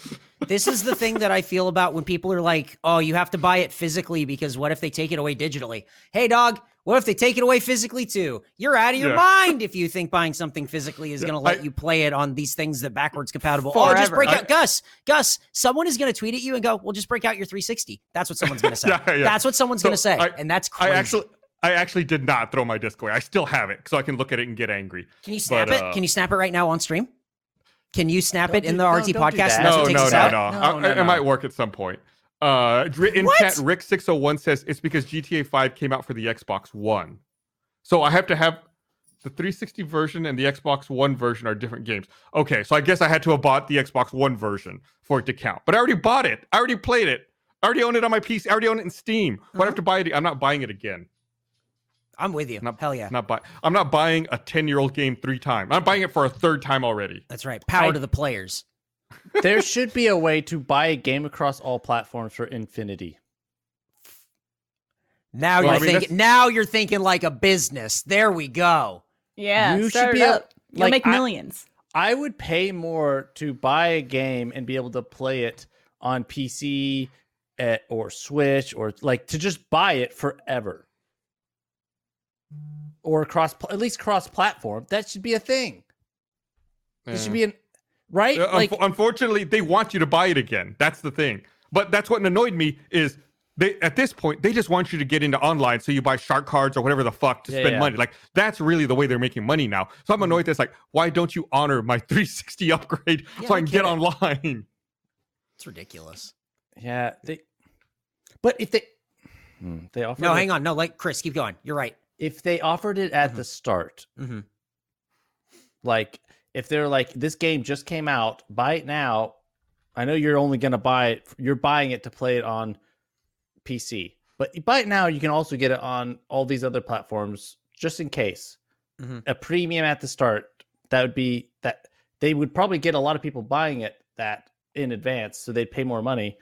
this is the thing that I feel about when people are like, "Oh, you have to buy it physically because what if they take it away digitally?" Hey dog, what if they take it away physically too? You're out of your Yeah. mind if you think buying something physically is Yeah, going to let I- you play it on these things that backwards compatible. Oh, just Forever. break I- out Gus. Gus, someone is going to tweet at you and go, "Well, just break out your 360." That's what someone's going to say. Yeah, yeah. That's what someone's So going to say. I- and that's crazy. I actually I actually did not throw my disc away. I still have it so I can look at it and get angry. Can you snap but, it? uh, Can you snap it right now on stream? Can you snap it in the no, RT don't do podcast? that. and that's No, no, no, no. No, I- no, It might work at some point. Uh, in What? chat, Rick six hundred one says it's because GTA Five came out for the Xbox One, so I have to have the 360 version and the Xbox One version are different games. Okay, so I guess I had to have bought the Xbox One version for it to count. But I already bought it. I already played it. I already own it on my PC. I already own it in Steam. Why do I have to buy it? I'm not buying it again. I'm with you. Not, Hell yeah. Not buy. I'm not buying a 10 year old game three times. I'm buying it for a third time already. That's right. Power I- to the players. There should be a way to buy a game across all platforms for infinity. Now Well, you're I mean, thinking. Now you're thinking like a business. There we go. Yeah, you start should it be a- up. You'll make millions. I would pay more to buy a game and be able to play it on PC eh, or Switch or like to just buy it forever. Or cross at least cross platform. That should be a thing. It should be an right? Uh, like unfortunately, they want you to buy it again. That's the thing. But that's what annoyed me is they at this point they just want you to get into online so you buy shark cards or whatever the fuck to Yeah, spend yeah. money. Like that's really the way they're making money now. So I'm annoyed. That's like why don't you honor my 360 upgrade Yeah, so I can get kidding. online? It's ridiculous. yeah, they but if they Hmm, they offer No, it- hang on. No, like Chris, keep going. You're right. if they offered it at Mhm. the start, hmm like if they're like this game just came out buy it now i know you're only going to buy it you're buying it to play it on pc but you buy it now you can also get it on all these other platforms just in case Mhm. a premium at the start that would be that they would probably get a lot of people buying it that in advance so they'd pay more money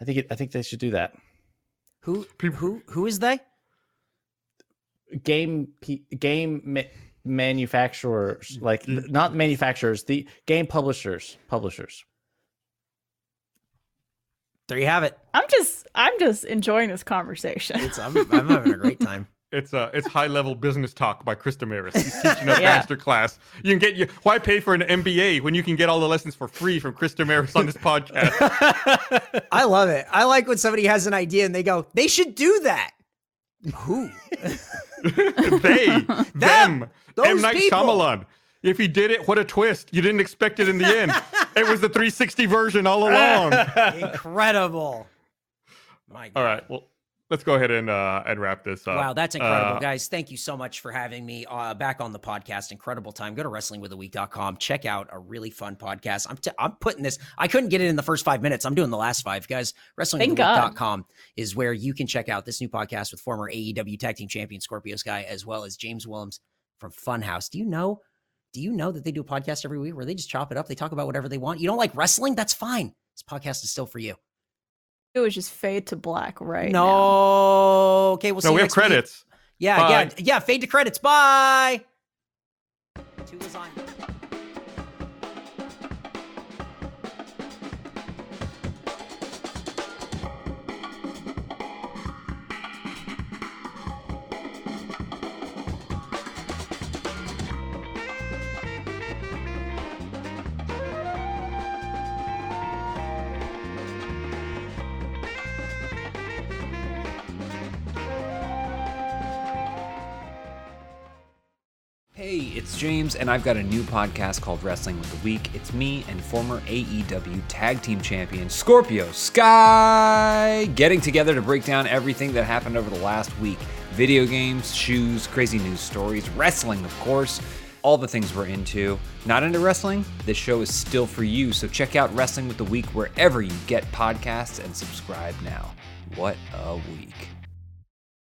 i think it, i think they should do that Who who who is they? game game manufacturers like Mm. not manufacturers the game publishers publishers There you have it. I'm just I'm just enjoying this conversation. It's I'm, I'm having a great time. It's uh, it's high level business talk by Chris Demarais. He's teaching a Yeah. master class. You can get you. Why pay for an MBA when you can get all the lessons for free from Chris Demarais on this podcast? I love it. I like when somebody has an idea and they go, they should do that. Who? they, them, those M Night people. Shyamalan. If he did it, what a twist! You didn't expect it in the end. it was the 360 version all along. Incredible. My God. all right, well, let's go ahead and uh, and wrap this up. Wow, that's incredible, Uh, guys. Thank you so much for having me uh, back on the podcast. Incredible time. Go to wrestlingwiththeweek.com. Check out a really fun podcast. I'm, t- I'm putting this, I couldn't get it in the first five minutes. I'm doing the last five, guys. Thank God. Wrestlingwiththeweek.com is where you can check out this new podcast with former AEW Tag Team Champion Scorpio Sky, as well as James Willems from Funhouse. Do you know? Do you know that they do a podcast every week where they just chop it up? They talk about whatever they want. You don't like wrestling? That's fine. This podcast is still for you. It was just fade to black right now. no. Okay, we'll see no, you we have next week. credits. Yeah, yeah, Bye. yeah. Fade to credits. Bye. James, and I've got a new podcast called Wrestling with the Week. It's me and former AEW Tag Team Champion Scorpio Sky getting together to break down everything that happened over the last week video games, shoes, crazy news stories, wrestling, of course, all the things we're into. Not into wrestling? This show is still for you, so check out Wrestling with the Week wherever you get podcasts and subscribe now. What a week!